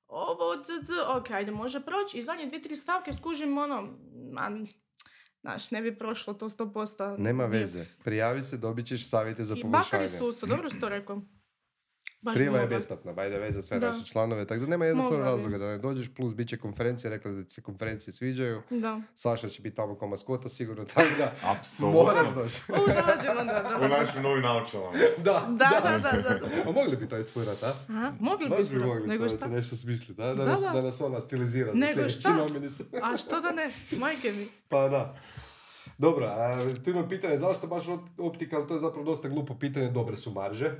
Ovo, c, c, ok, ajde, može proći. I zadnje dvije, tri stavke skužim, ono, ma, znaš, ne bi prošlo to 100%. Nema veze. Prijavi se, dobit ćeš savjete za I poboljšanje. bakar isto usto, dobro si to rekao. Baš Prijava je besplatna, by the way, za sve Da. naše članove, tako da nema jednostavno razloga da ne dođeš, plus bit će konferencije, rekla da ti se konferencije sviđaju, Da. Saša će biti tamo kao maskota sigurno, tako da Apsolutno. moraš doći. U, dolazim onda, U dolazim. našim novim naočalama. da, Da, da, da, da. da. A mogli bi to isfurat, a? Aha, mogli Baš bi, bi mogli nego šta? nešto smisliti, a? Da, Da, nas, da. da nas ona stilizira Nego šta? A što da ne, majke mi. Pa da. Dobro, a tu imam pitanje, zašto baš op- optika, ali to je zapravo dosta glupo pitanje, dobre su marže.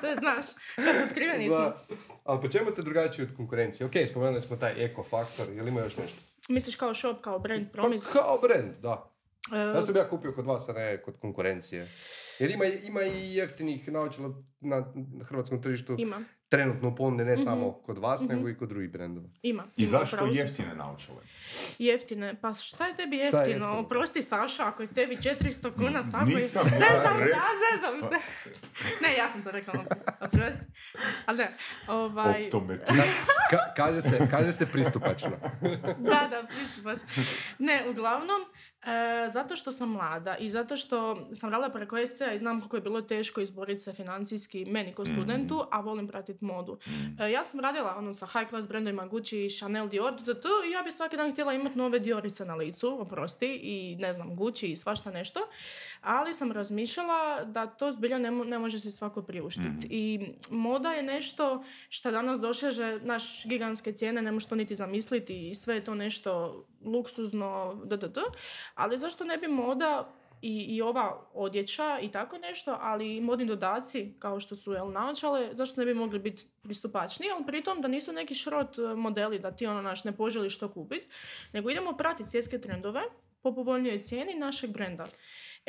Sve znaš, kad su otkriveni smo. Da. Ali po čemu ste drugačiji od konkurencije? Ok, spomenuli smo taj eko faktor, ili ima još nešto? Misliš kao shop, kao brand Pa, promis? kao brand, da. E, Zašto bi ja kupio kod vas, a ne kod konkurencije? Jer ima, ima i jeftinih naočala na hrvatskom tržištu ima, trenutno u ponudi, Mhm. ne samo kod vas, nego i kod drugih brendova. ima. I ima, zašto upravo si. jeftine naočale? Jeftine, pa šta je tebi Šta je jeftino? jeftino? Oprosti Saša, ako je tebi 400 kuna, tako je. Nisam ja Zezam re- se, zezam se. Ne, ja sam to rekla, oprosti. Ali ne, ovaj... Optometrist. Ka- kaže, se, kaže se pristupačno. da, da, pristupaš. Ne, uglavnom, e, zato što sam mlada i zato što sam radila preko SC-a i znam kako je bilo teško izboriti se financijski meni kao studentu, a volim pratiti modu. E, ja sam radila ono, sa high class brendovima Gucci, Chanel, Dior, t, t, t, i ja bi svaki dan htjela imati nove Diorice na licu, oprosti, i ne znam, Gucci i svašta nešto, ali sam razmišljala da to zbilja ne, mo- ne može si svako priuštiti. I moda je nešto što danas doseže naš gigantske cijene, ne možeš to niti zamisliti i sve je to nešto luksuzno, d, d, d. ali zašto ne bi moda i, i ova odjeća i tako nešto, ali i modni dodaci kao što su jel, naočale, zašto ne bi mogli biti pristupačniji, ali pritom da nisu neki šrot e, modeli da ti ono naš ne poželiš to kupiti, nego idemo pratiti svjetske trendove po povoljnijoj cijeni našeg brenda.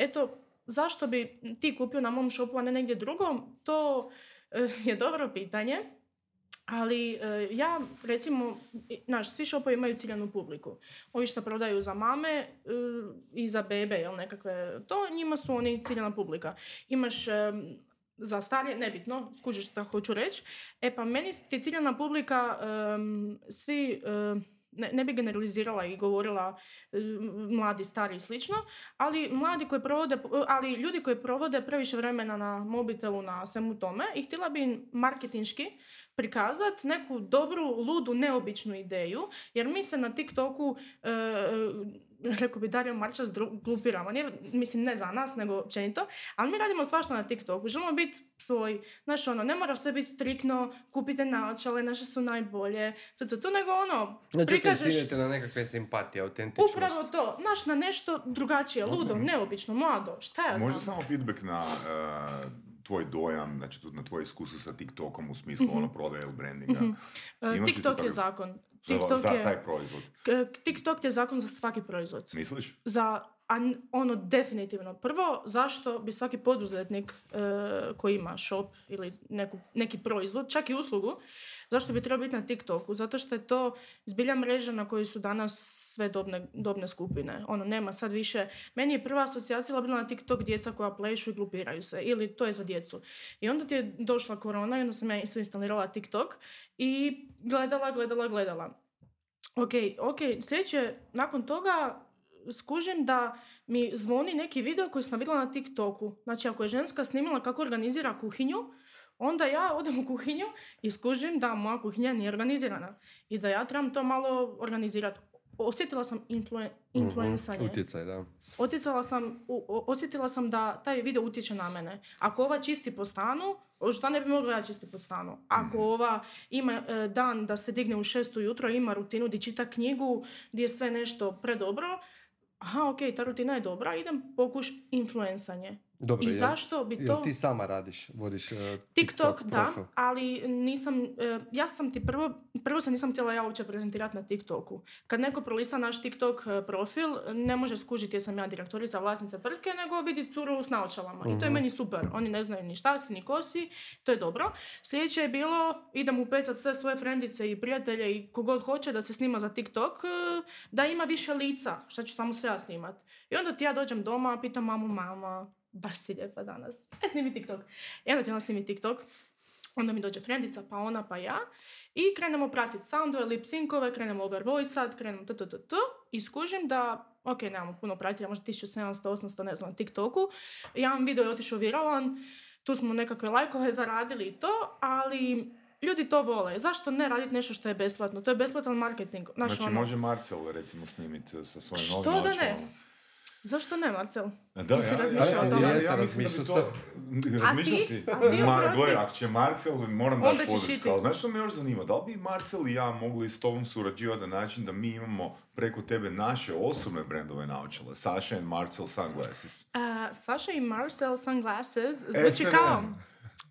Eto, zašto bi ti kupio na mom shopu, a ne negdje drugom, to e, je dobro pitanje. Ali e, ja, recimo, naš, svi šopovi imaju ciljanu publiku. Ovi što prodaju za mame e, i za bebe, jel, nekakve, to njima su oni ciljana publika. Imaš za starije, nebitno, skužiš šta hoću reći. E pa meni ti ciljana publika, svi, ne, ne bi generalizirala i govorila e, mladi, stari i slično, ali mladi koji provode, ali ljudi koji provode previše vremena na mobitelu, na svemu tome i htjela bi marketinški prikazati neku dobru, ludu, neobičnu ideju, jer mi se na TikToku, e, rekao bi Dario Marčas, dru- glupiramo. Nije, mislim, ne za nas, nego općenito, ali mi radimo svašta na TikToku. Želimo biti svoj, znaš, ono, ne mora sve biti striktno, kupite naočale, naše su najbolje, to, to, to, nego ono, Znači, prikažeš... na nekakve simpatije, autentičnost. Upravo to, znaš, na nešto drugačije, ludo, neobično, mlado, šta ja znam. Možda samo feedback na eh, tvoj dojam, znači na tvoje iskustvo sa TikTokom u smislu ono prodaje ili brandinga. Li tu TikTok je zakon. Za, TikTok za je, taj proizvod. TikTok je zakon za svaki proizvod. Misliš? Za, a ono definitivno. Prvo, zašto bi svaki poduzetnik e, koji ima shop ili neku, neki proizvod, čak i uslugu, zašto bi trebao biti na TikToku? Zato što je to zbilja mreža na kojoj su danas sve dobne, dobne skupine. Ono, nema sad više... Meni je prva asocijacija bila na TikTok djeca koja plešu i glupiraju se. Ili to je za djecu. I onda ti je došla korona i onda sam ja isto instalirala TikTok i gledala, gledala, gledala. Ok, ok, sljedeće, nakon toga skužim da mi zvoni neki video koji sam vidjela na TikToku. Znači, ako je ženska snimila kako organizira kuhinju, onda ja odem u kuhinju i skužim da moja kuhinja nije organizirana. I da ja trebam to malo organizirati. Osjetila sam influen, Mhm, influensanje. Utjecaj, da. Osjetila sam, o- osjetila sam da taj video utječe na mene. Ako ova čisti po stanu, šta ne bi mogla ja čisti po stanu? Ako ova ima e, dan da se digne u šest ujutro, ima rutinu gdje čita knjigu, gdje je sve nešto predobro, aha, ok, ta rutina je dobra, idem pokuš influensanje. Dobro, I jel- zašto bi Jel to... ti sama radiš, vodiš eh, TikTok, da, profil? ali nisam, e, ja sam ti prvo, prvo se nisam htjela ja uopće prezentirati na TikToku. Kad neko prolista naš TikTok e, profil, ne može skužiti jesam ja direktorica, vlasnica tvrtke, nego vidi curu s naočalama. I to je meni super. Oni ne znaju ni šta si, ni ko si, to je dobro. Sljedeće je bilo, idem upecat sve svoje frendice i prijatelje i kogod hoće da se snima za TikTok, e, da ima više lica, šta ću samo se ja snimat. I onda ti ja dođem doma, pitam mamu, mama, baš si lijepa danas. E, snimi TikTok. I onda ti ona snimi TikTok. Onda mi dođe frendica, pa ona, pa ja. I krenemo pratiti soundove, lip syncove, krenemo over voice krenemo t, t, t, t. I skužim da, ok, nemamo puno pratitelja, možda 1700, 800, ne znam, na TikToku. Jedan video je otišao viralan, tu smo nekakve lajkove zaradili i to, ali ljudi to vole. Zašto ne raditi nešto što je besplatno? To je besplatan marketing. Znaš, Znači ono, može Marcel recimo snimiti sa svojim Što novim da ne? Zašto ne, Marcel? Da, Ti si ja, razmišljao ja, ja, ja, da bi razmišljao to... Razmišljao si? A ti, Ma, gledaj, ako će Marcel, moram i podršku, ti. ali znaš što me još zanima? Da li bi Marcel i ja mogli s tobom surađivati na način da mi imamo preko tebe naše osobne brendove naočale? Sasha and Marcel Sunglasses. Uh, Sasha i Marcel Sunglasses zvuči kao...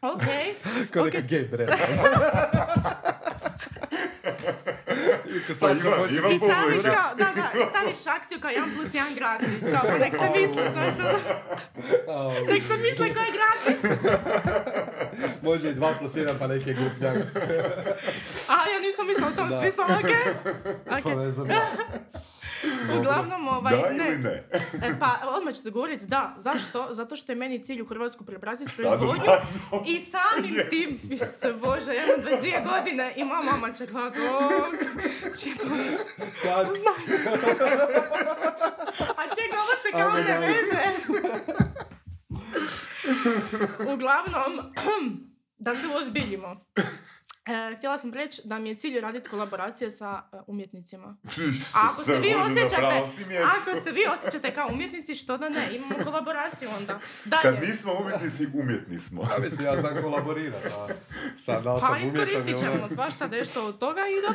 Ok, Kao ok, neka gay brand. Pa ima biti publika. staviš cura. kao, da, da, staviš akciju kao 1 plus 1 gratis, kao pa nek se misli, znaš, ono, nek se misli koji je gratis. Može i 2 plus 1 pa neki gupnjak. A, ja nisam mislila u tom Da. smislu, ok. Pa Ok, ne znam. Uglavnom, ovaj, Da ne. ili ne? E, pa, odmah ću govoriti da. Zašto? Zato što je meni cilj u Hrvatsku preobraziti Sad proizvodnju. I samim tim, se bože, ja imam 22 godine i moja mama će gledat, o, čekaj, Kad? a čekaj, ovo se kao ne veže. Uglavnom, da se uozbiljimo. E, htjela sam reći da mi je cilj raditi kolaboracije sa e, umjetnicima. A ako se vi osjećate, ako se vi osjećate kao umjetnici, što da ne, imamo kolaboraciju onda. Dalje. Kad nismo umjetnici, umjetni smo. Ja mislim, ja znam kolaborirati. Pa iskoristit ćemo svašta nešto od toga i da...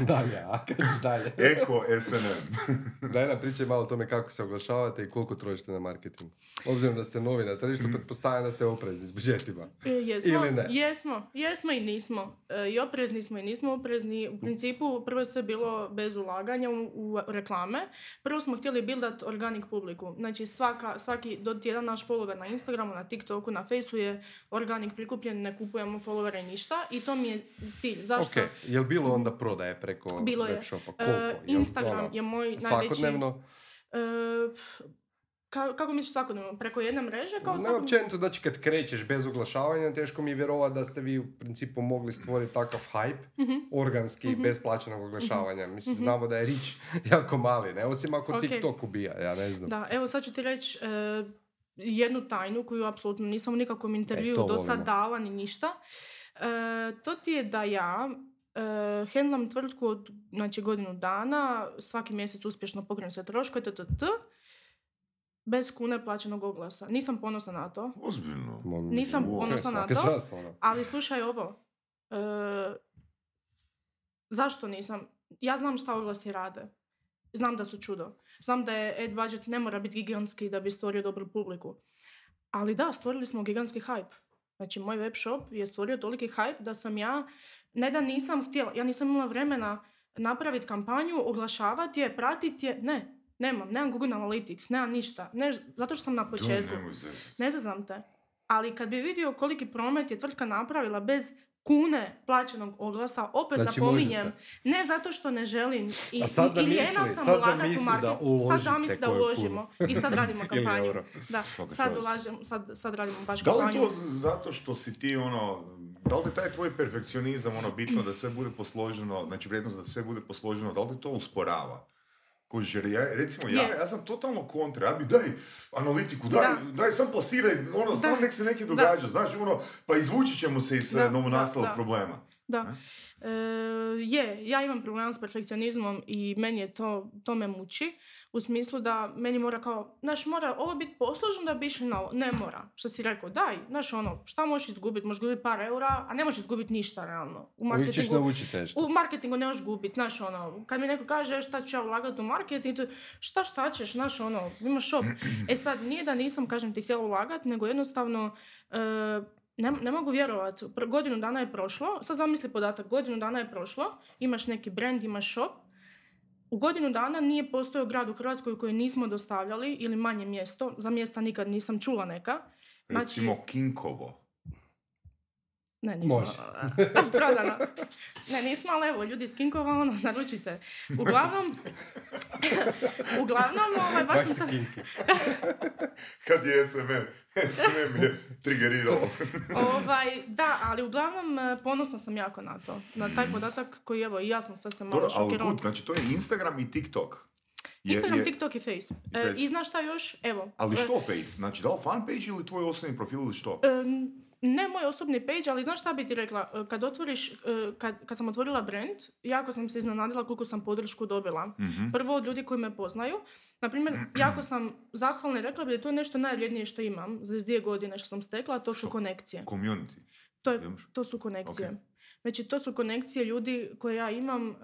Dalje, a kaži dalje. Eko SNM. Daj nam pričaj malo o tome kako se oglašavate i koliko trošite na marketing. Obzirom da ste novi na tržištu, pretpostavljam da ste oprezni s budžetima. E, Jesmo, Ili ne? jesmo, jesmo i nismo. E, I oprezni smo i nismo oprezni. U principu prvo je sve bilo bez ulaganja u, u reklame. Prvo smo htjeli buildat organic publiku. Znači svaka, svaki do jedan naš follower na Instagramu, na TikToku, na Faceu je organic prikupljen, ne kupujemo followere i ništa. I to mi je cilj. Zašto? Ok, je bilo onda prodaje preko Bilo je. shopa? E, Koliko? Jel Instagram ono, je moj najveći... Svakodnevno? E, ka- kako misliš svakodnevno? Preko jedne mreže? Kao Ne, općenito, znači kad krećeš bez oglašavanja, teško mi je vjerovati da ste vi u principu mogli stvoriti takav hype, Mhm. organski, bez plaćenog oglašavanja. Mislim, znamo da je rič jako mali, ne? Osim ako Ok. TikTok ubija, ja ne znam. Da, evo sad ću ti reći e, jednu tajnu koju apsolutno nisam u nikakvom intervju E, do sad dala ni ništa. E, to ti je da ja e, hendlam tvrtku od znači, godinu dana, svaki mjesec uspješno pokrenem sve troškove, ttt, bez kune plaćenog oglasa. Nisam ponosna na to, Ozbiljno. Nisam ponosna na to. čast, ono. ali slušaj ovo. E, zašto nisam? Ja znam šta oglasi rade. Znam da su čudo. Znam da je ad budget ne mora biti gigantski da bi stvorio dobru publiku. Ali da, stvorili smo gigantski hype. Znači, moj web shop je stvorio toliki hype da sam ja, ne da nisam htjela, ja nisam imala vremena napraviti kampanju, oglašavati je, pratiti je, ne, nemam, nemam Google Analytics, nemam ništa, ne, zato što sam na početku. Ne znam te. Ali kad bi vidio koliki promet je tvrtka napravila bez kune plaćenog oglasa, opet Znači, napominjem, ne zato što ne želim i, A sad i zamisli, sam sad ulagat u zamisli da. Sad zamisli da uložimo i sad radimo kampanju. Da, sad, ulažem, sad, sad radimo baš Da li kampanju. to zato što si ti ono, da li taj tvoj perfekcionizam ono bitno da sve bude posloženo, znači vrijednost da sve bude posloženo, da li to usporava? Kužiš, jer ja, recimo, ja, ja sam totalno kontra, ja bi daj analitiku, daj, Da. daj sam plasiraj, ono, samo nek se neki događa, znaš, ono, pa izvući ćemo se iz Da, da, novonastalog da, da. problema. Da. E, je, ja imam problem s perfekcionizmom i meni je to, to me muči. U smislu da meni mora kao, znaš, mora ovo biti posloženo da bi išli na ovo. Ne mora. Što si rekao, daj, znaš ono, šta možeš izgubiti? Možeš gubiti par eura, a ne možeš izgubiti ništa realno. U marketingu, naučiti nešto. u marketingu ne možeš gubiti, znaš ono, kad mi neko kaže šta ću ja ulagati u marketing, šta šta ćeš, znaš ono, imaš shop. E sad, nije da nisam, kažem ti, htjela ulagati, nego jednostavno, e, ne, ne mogu vjerovati, godinu dana je prošlo, sad zamisli podatak, godinu dana je prošlo, imaš neki brand, imaš shop, u godinu dana nije postojao grad u Hrvatskoj koji nismo dostavljali ili manje mjesto, za mjesta nikad nisam čula neka. Znači- Recimo Kinkovo. Ne, nismo. Može. Prodano. Ne, nismo, ali evo, ljudi iz Kinkova, ono, naručite. Uglavnom, uglavnom, ovaj, baš sam. Kad je SMM? SMM je trigeriralo. Ovaj, da, ali uglavnom e, ponosna sam jako na to. Na taj podatak koji, evo, i ja sam sad se malo Dobro, šokirala. znači to je Instagram i TikTok. Je- Instagram, je- TikTok i Face. I E, Face. I znaš šta još? Evo. Ali e, što Face? Znači, da li fan page ili tvoj osobni profil ili što? em, ne moj osobni page, ali znaš šta bi ti rekla? E, Kad otvoriš, e, kad, kad sam otvorila brand, jako sam se iznenadila koliko sam podršku dobila. Mhm. Prvo od ljudi koji me poznaju. Naprimjer, jako sam zahvalna i rekla bi da je to nešto najvrijednije što imam za dvije godine što sam stekla, to su Što? konekcije. Community. To, je, to su konekcije. Ok. Znači, to su konekcije ljudi koje ja imam e,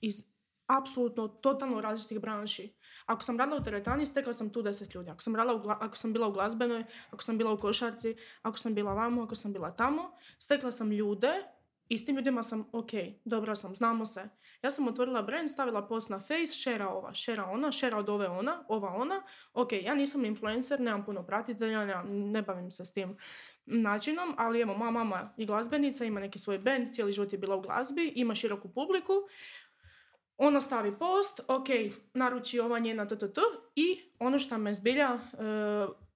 iz apsolutno totalno različitih branši. Ako sam radila u teretani, stekla sam tu deset ljudi. Ako sam, radila u ako sam bila u glazbenoj, ako sam bila u košarci, ako sam bila vamo, ako sam bila tamo, stekla sam ljude i s tim ljudima sam, ok, dobra sam, znamo se. Ja sam otvorila brand, stavila post na face, šera ova, šera ona, šera od ove ona, ova ona. Ok, ja nisam influencer, nemam puno pratitelja, nemam- ne bavim se s tim načinom, ali evo, moja mama je glazbenica, ima neki svoj band, cijeli život je bila u glazbi, ima široku publiku. Ona stavi post, ok, naruči ova njena ttt i ono što me zbilja e,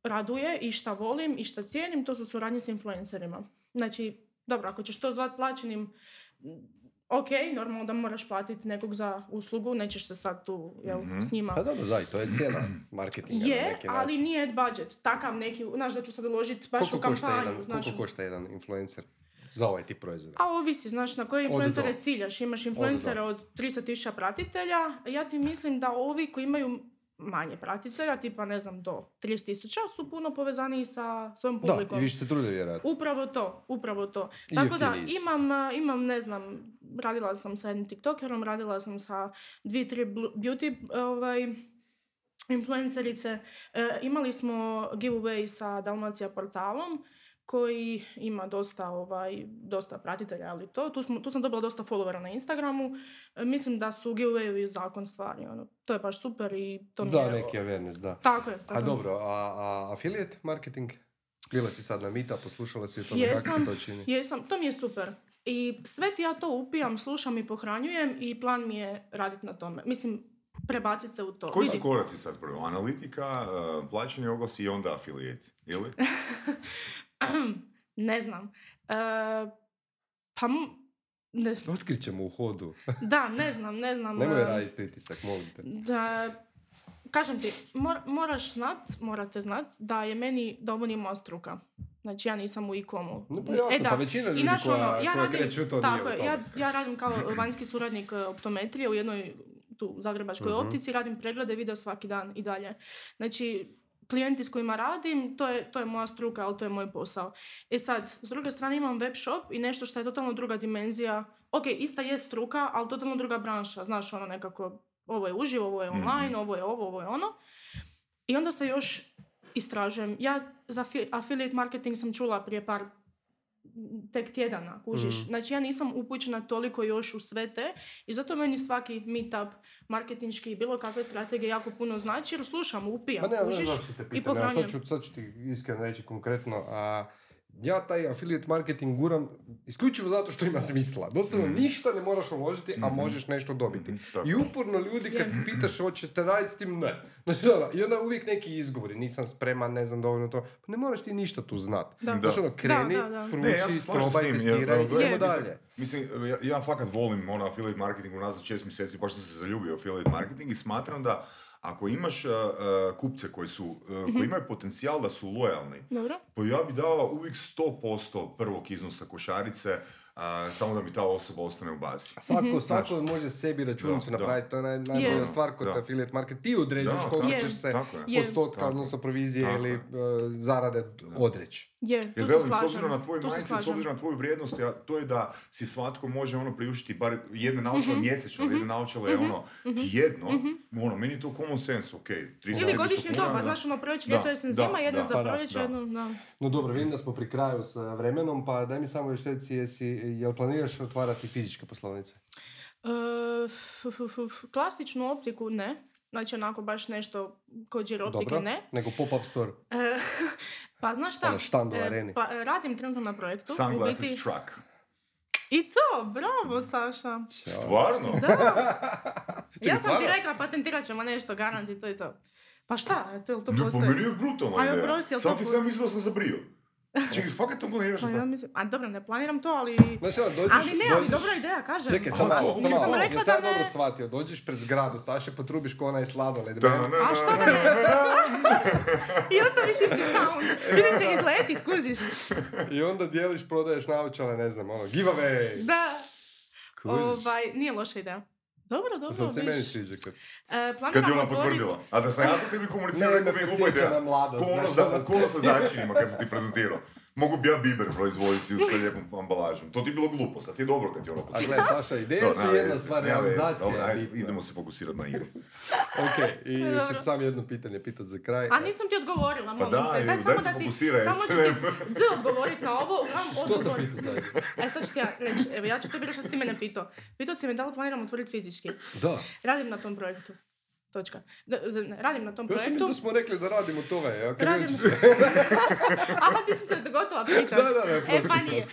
raduje i šta volim i šta cijenim, to su suradnje s influencerima. Znači, dobro, ako ćeš to zvat plaćenim, m, ok, normalno da moraš platiti nekog za uslugu, nećeš se sad tu jel, Mhm. s njima Pa dobro, da, i to je cijena marketinga na je, neki ali način. nije budget. Takav neki, znaš da ću sad uložiti baš Koliko u košta, kampanju. jedan, znaš. koliko košta jedan influencer za ovaj tip proizvoda? A ovisi, znaš, na koje Od influencere ciljaš. Imaš influencere od 300.000 pratitelja. Ja ti mislim da ovi koji imaju manje pratitelja, tipa ne znam do 30.000, su puno povezaniji sa svojom Da, publikom. i više se trude vjerojatno. Upravo to, upravo to. I Tako da imam, imam, ne znam, radila sam sa jednim tiktokerom, radila sam sa dvije, tri beauty ovaj, influencerice. E, imali smo giveaway sa Dalmacija portalom koji ima dosta, ovaj, dosta pratitelja, ali to. Tu, smo, tu sam dobila dosta followera na Instagramu. E, mislim da su giveawayi zakon stvari. Ono. To je baš super i to mi Za je... neki awareness, da. Tako je. A tako je. dobro, a, a affiliate marketing? Bila si sad na Mita, poslušala si o tome kako Jesam, se to čini? jesam, to mi je super. I sve ti ja to upijam, slušam i pohranjujem i plan mi je raditi na tome. Mislim, prebaciti se u to. Koji su koraci sad prvo? Analitika, uh, plaćanje oglasi i onda affiliate, ili? ne znam. E, pa ne, Otkrit ćemo u hodu. da, ne znam, ne znam. Nemoj e, raditi pritisak, molim te. Da, kažem ti, mor- moraš znat, morate znat da je meni, da ovo nije moja struka. Znači ja nisam u e-comu. No, pa jasno, pa većina ljudi I znaš, koja, ono, ja koja radim, kreće u to tako nije u ja, ja radim kao vanjski suradnik e, optometrije u jednoj tu zagrebačkoj Mhm. optici, radim preglede video svaki dan i dalje. Znači, klijenti s kojima radim, to je, to je moja struka, ali to je moj posao. E sad, s druge strane imam web shop i nešto što je totalno druga dimenzija. Ok, ista je struka, ali totalno druga branša. Znaš, ono nekako, ovo je uživo, ovo je Mhm. online, ovo je ovo, ovo je ono. I onda se još istražujem. Ja za fi- affiliate marketing sam čula prije par tek tjedana, kužiš. Mhm. Znači ja nisam upućena toliko još u sve te i zato meni svaki meetup marketinški i bilo kakve strategije jako puno znači jer slušam, upijam, Pa ne, ne, kužiš. zašto te i pitam, evo, sad, ću, sad ću ti iskreno reći konkretno, a ja taj affiliate marketing guram isključivo zato što ima smisla. Doslovno ništa ne moraš uložiti, a možeš nešto dobiti. Mhm, tako I uporno ljudi kad ti pitaš hoćete raditi s tim, ne. Znači, ono, I onda uvijek neki izgovori, nisam spreman, ne znam dovoljno to. Pa ne moraš ti ništa tu znat. Da. Znači ono, kreni, Da, da, da. prouči, Ne, ja se slažem s probaj, tim, testiraj, idemo mislim- dalje. Mislim, ja, ja fakat volim ono affiliate marketing unazad šest mjeseci, baš sam se zaljubio u affiliate marketing i smatram da ako imaš uh, kupce koji su, uh, Mhm. koji imaju potencijal da su lojalni, Dobro. pa ja bi dao uvijek 100% prvog iznosa košarice, a, samo da mi ta osoba ostane u bazi. Svako, svako može sebi računicu napraviti, to je naj, najbolja Je. stvar kod affiliate market. Ti određuješ Da, koliko ćeš je. se je. Je. postotka, Tako. odnosno provizije Tako ili je. e, zarade odreći. Je, Jer velim, s slažem. obzirom na tvoj mindset, s obzirom na tvoju vrijednost, ja, to je da si svatko može ono priuštiti bar jedne naočale Mhm. mjesečno, ali jedne naočale je ono tjedno, ono, meni je to common sense, ok, 300 Ili 400 godišnje doba, znaš, ono proljeće, ljeto, jesen, da, zima, jedan da. za proljeće, jedno, da. No dobro, vidim da smo pri kraju sa vremenom, pa daj mi samo još reci, jesi, jel planiraš otvarati fizičke poslovnice? E, f- f- f- f- klasičnu optiku ne. Znači onako baš nešto kod optike Dobro, ne. nego pop-up store. E, pa znaš šta? Ono, štand u E, areni. pa radim trenutno na projektu. Sunglasses biti- truck. I to, bravo Saša. Stvarno? Čekaj, ja sam ti stvarno? rekla patentirat ćemo nešto, garanti, to i to. Pa šta, to je li to Ne, pa meni je brutalna Aj, ideja. postoji? sam mislio da sam zabrio. Čekaj, fakat to planiraš? Pa ja mislim, a dobro, ne planiram to, ali... Znači, ono, dođeš, Ali ne, ali dobra ideja, kažem. Čekaj, samo malo, samo malo. ja da ne- dobro shvatio, dođeš pred zgradu, Saše, potrubiš ko onaj sladoled. Da, ne, A šta da ne, I ostaviš isti sound. Ljudi će izletit, kužiš. I onda dijeliš, prodaješ naočale, ne znam, ono, giveaway. Da. Kužiš. Ovaj, nije loša ideja. Dobro, dobro, Sad se meni sviđa kad... E, Kad je ona potvrdila. A da sam ja to tebi komunicirao, Ne, rekao me bi podsjeća ideja. ko ono sa začinima kad si ti prezentirao. Mogu bi ja biber proizvoditi sa lijepom ambalažom. To ti je bilo glupo, sad ti je dobro kad ti je ono A gle, Saša, ideje Dobro, su jedna stvar, realizacija idemo se fokusirati na igru. Ok, i još ću sam jedno pitanje pitat za kraj. A nisam ti odgovorila, molim Pa daj, te. daj samo se da ti, fokusiraj, samo ću ti z odgovorit na ovo. Što sam pitao za igru? E, sad ću ti ja reći, evo, ja ću tebi reći što si ti mene pitao. Pitao si me da li planiram otvoriti fizički. Da. Radim na tom projektu. Točka. Da, radim na tom Ja sam projektu. mislio da smo rekli da radimo to, ve, ja kad Radim... već- Aha, ti si se gotova priča. Da, da, da, E, pa nije.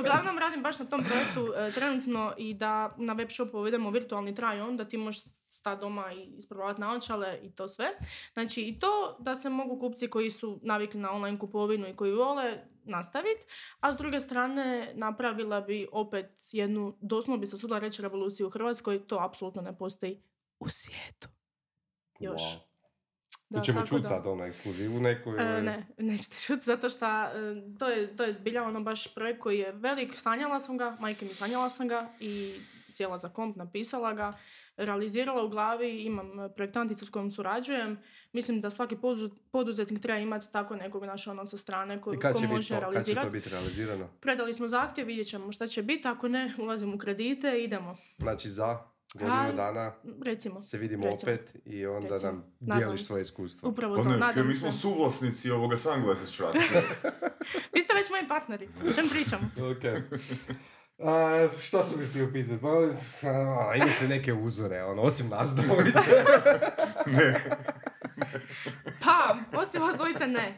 Uglavnom radim baš na tom projektu e, trenutno i da na web shopu uvedemo virtualni try on, da ti možeš stati doma i isprobavati naočale i to sve. Znači i to da se mogu kupci koji su navikli na online kupovinu i koji vole nastaviti, a s druge strane napravila bi opet jednu, doslovno bi se suda reći revoluciju u Hrvatskoj, to apsolutno ne postoji u svijetu. Još. Wow. Da, ćemo tako čut da- sad ono ekskluzivu neku ili... E, ne, nećete čuti, zato što e, to, je, to je zbilja ono baš projekt koji je velik, sanjala sam ga, majke mi sanjala sam ga i cijela za komp napisala ga, realizirala u glavi, imam e, projektanticu s kojom surađujem, mislim da svaki poduze- poduzetnik treba imati tako nekog naša ono sa strane ko, I kad ko će, može to, kad će realizirati. to biti realizirano? Predali smo zahtjev, vidjet ćemo šta će biti, ako ne, ulazimo u kredite, idemo, Znači za godinu A, dana recimo. se vidimo recimo. opet i onda Recimo. nam Nadam dijeliš svoje iskustvo. Upravo Pa to, ne, kaj nadam mi se. smo suvlasnici ovoga sunglasses čak. Vi ste već moji partneri, o čem pričamo? Ok. A, šta sam još htio pitati? Pa, imaš li neke uzore, ono, osim nas dvojice? ne. Pa, osim vas dvojice ne.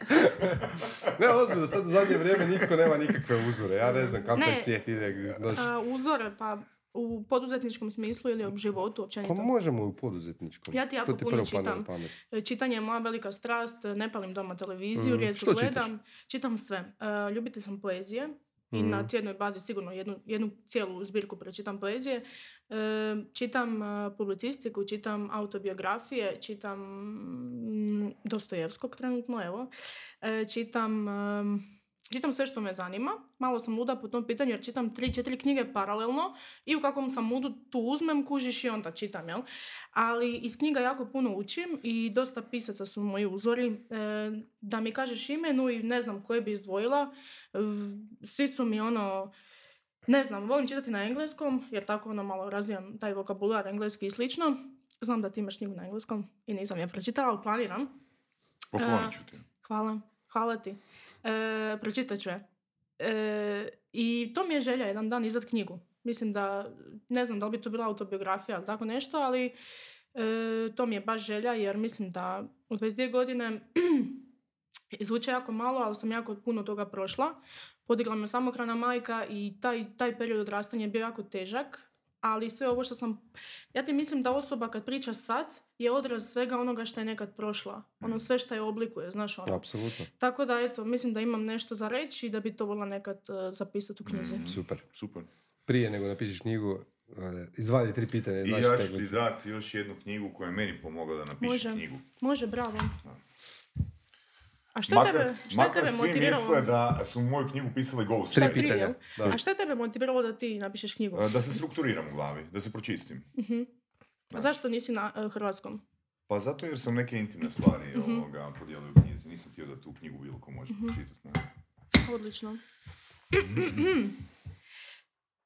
ne, ozbiljno, sad u zadnje vrijeme nitko nema nikakve uzore. Ja ne znam kako taj svijet ide. A, uzore, pa u poduzetničkom smislu ili u životu pa općenito. možemo i u poduzetničkom. Ja ti jako ti puno čitam. E, Čitanje je moja velika strast, ne palim doma televiziju, Mm, rijetko što čitaš? gledam. Čitam sve. E, ljubitelj sam poezije i Mhm. na tjednoj bazi sigurno jednu, jednu cijelu zbirku pročitam poezije. E, čitam e, publicistiku, čitam autobiografije, čitam mm, Dostojevskog trenutno, evo. Čitam... Čitam sve što me zanima, malo sam luda po tom pitanju jer čitam tri, četiri knjige paralelno i u kakvom sam mudu tu uzmem, kužiš i onda čitam, jel? Ali iz knjiga jako puno učim i dosta pisaca su moji uzori. E, da mi kažeš imenu i ne znam koje bi izdvojila, e, svi su mi ono, ne znam, volim čitati na engleskom jer tako ono malo razvijam taj vokabular engleski i slično. Znam da ti imaš knjigu na engleskom i nisam je pročitala, ali planiram. Poklonit ću ti. Hvala, hvala ti. E, pročitat ću je. E, I to mi je želja jedan dan izdat knjigu. Mislim da, ne znam da li bi to bila autobiografija ili tako nešto, ali e, to mi je baš želja jer mislim da u 22 godine zvuče jako malo, ali sam jako puno toga prošla. Podigla me samohrana majka i taj, taj period odrastanja je bio jako težak, ali sve ovo što sam... Ja ti mislim da osoba kad priča sad je odraz svega onoga što je nekad prošla. Ono sve što je oblikuje, znaš ono. Apsolutno. Tako da, eto, mislim da imam nešto za reći i da bi to voljela nekad uh, zapisati u knjizi. Mm. Super. Super. Prije nego napišeš knjigu, e, izvadi tri pitanja I ja ću ti dati još jednu knjigu koja je meni pomogla da napišem Može. knjigu. Može, bravo. A što Makar, tebe, što makar tebe svi motiviralo? misle da su moju knjigu pisali ghost. Tri Šta, pitanja, da. A što je tebe motiviralo da ti napišeš knjigu? Da se strukturiram u glavi, da se pročistim. A zašto nisi na uh, hrvatskom? Pa zato jer sam neke intimne stvari Mhm. ovoga, podijelio u knjizi. Nisam htio da tu knjigu bilo ko može pročitati. ne. Odlično.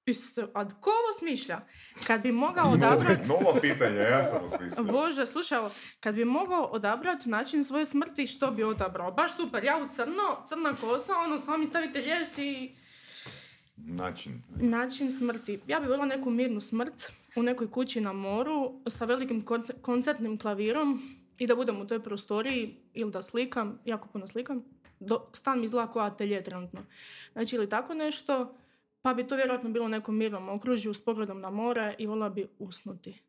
Is, a ko ovo smišlja? Kad bi mogao odabrati... Nova pitanja, ja sam osmislio. Bože, slušaj, kad bi mogao odabrati način svoje smrti, što bi odabrao? Baš super, ja u crno, crna kosa, ono, sami stavite ljes i... Način. Način smrti. Ja bi voljela neku mirnu smrt u nekoj kući na moru sa velikim konce- koncertnim klavirom i da budem u toj prostoriji ili da slikam, jako puno slikam. Do, stan mi izgleda kao atelje trenutno. Znači ili tako nešto, pa bi to vjerojatno bilo u nekom mirnom okružju s pogledom na more i voljela bi usnuti.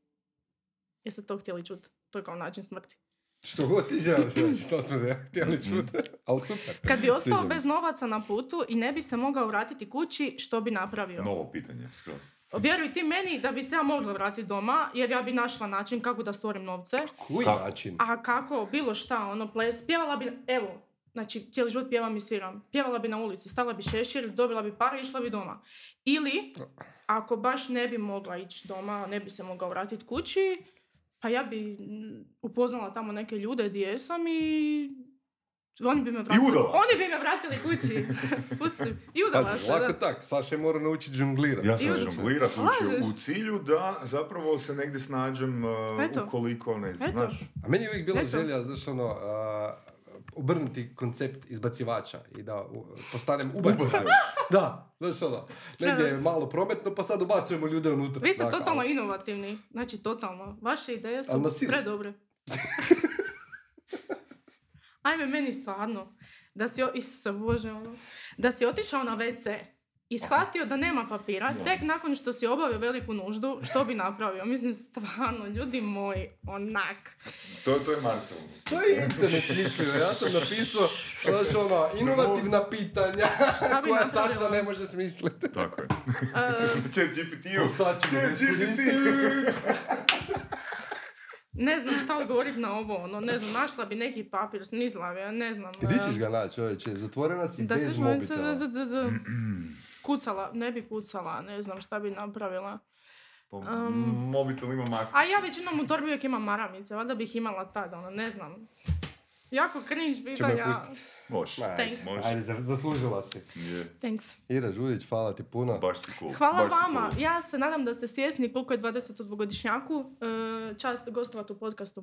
Jeste to htjeli čuti? To je kao način smrti. Što god ti želiš, znači, to smo htjeli čuti, ali super. Kad bi ostao bez novaca na putu i ne bi se mogao vratiti kući, što bi napravio? Novo pitanje, skroz. Vjeruj ti meni da bi se ja mogla vratiti doma, jer ja bi našla način kako da stvorim novce. Koji način? A kako, bilo šta, ono, ples, pjevala bi, evo, znači, cijeli život pjevam i sviram. Pjevala bi na ulici, stala bi šešir, dobila bi pare i išla bi doma. Ili, ako baš ne bi mogla ići doma, ne bi se mogla vratiti kući, pa ja bi upoznala tamo neke ljude gdje jesam i oni bi me vratili. udala se. Oni bi me vratili kući. Pustili. I udala Pazi, se, lako da. tak, Saša je mora naučiti žonglirati. Ja sam žonglirat učio u cilju da zapravo se negdje snađem uh, Eto. ukoliko, ne znaš. A meni je uvijek bila Eto. želja, znaš ono, a, obrnuti koncept izbacivača i da u, postanem ubacivač. da, znaš ono, negdje je malo prometno pa sad ubacujemo ljude unutra. Vi ste Dakle, totalno ali- inovativni. Znači, totalno. Vaše ideje su predobre. Ajme, meni stvarno. Da si, o- Isuse Bože, ono. Da si otišao na WC i shvatio da nema papira, tek nakon što si obavio veliku nuždu, što bi napravio? Mislim, stvarno, ljudi moji, onak. To, to je Marcel. To je internet mislio, ja sam napisao, znaš ono, inovativna pitanja koja? Saša ne može smisliti. Tako je. E, Chat GPT-u. Sad GPT. ne znam šta odgovoriti na ovo, ono, ne znam, našla bi neki papir, smislila bi, ja ne znam. Gdje e, ćeš ga naći, čovječe? Zatvorena si Da bez mobitela. da, da, da. Kucala, ne bi kucala, ne znam šta bi napravila. Um, Mobitel ima masku. A ja već imam u torbi uvijek imam maramice, valjda bih imala tada, ono, ne znam. Jako cringe pitanja. ajde, Thanks. Može. Ajde, za- zaslužila si. Je. Thanks. Ira Žuljić, hvala ti puno. Baš si cool. Hvala Baš vama. cool. Ja se nadam da ste svjesni koliko je 22-godišnjaku. E, čast gostovati u podcastu.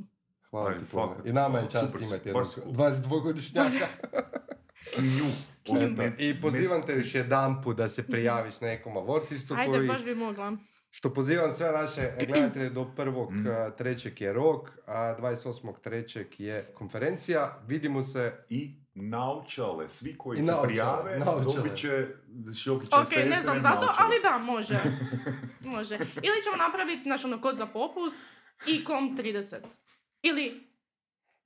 Hvala Ajde, ti puno. fakat I nama je čast imati jednog si cool. 22-godišnjaka. Nju. Med- I pozivam te još jedan put da se prijaviš nekom avorcistu Ajde, koji... baš bi mogla. Što pozivam sve naše gledatelje do prvog Mm. trećeg je rok, a 28. trećeg je konferencija. Vidimo se I naučale, svi koji I se naočale, prijave, naočale. dobit će šokiće Ok, ne znam zato, ali da, može. može. Ili ćemo napraviti naš ono kod za popust i kom 30. Ili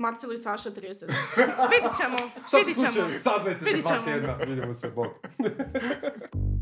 Marcel i Saša 30. Vidit ćemo, vidit ćemo. saznajte za dva tjedna. Vidimo se, bok.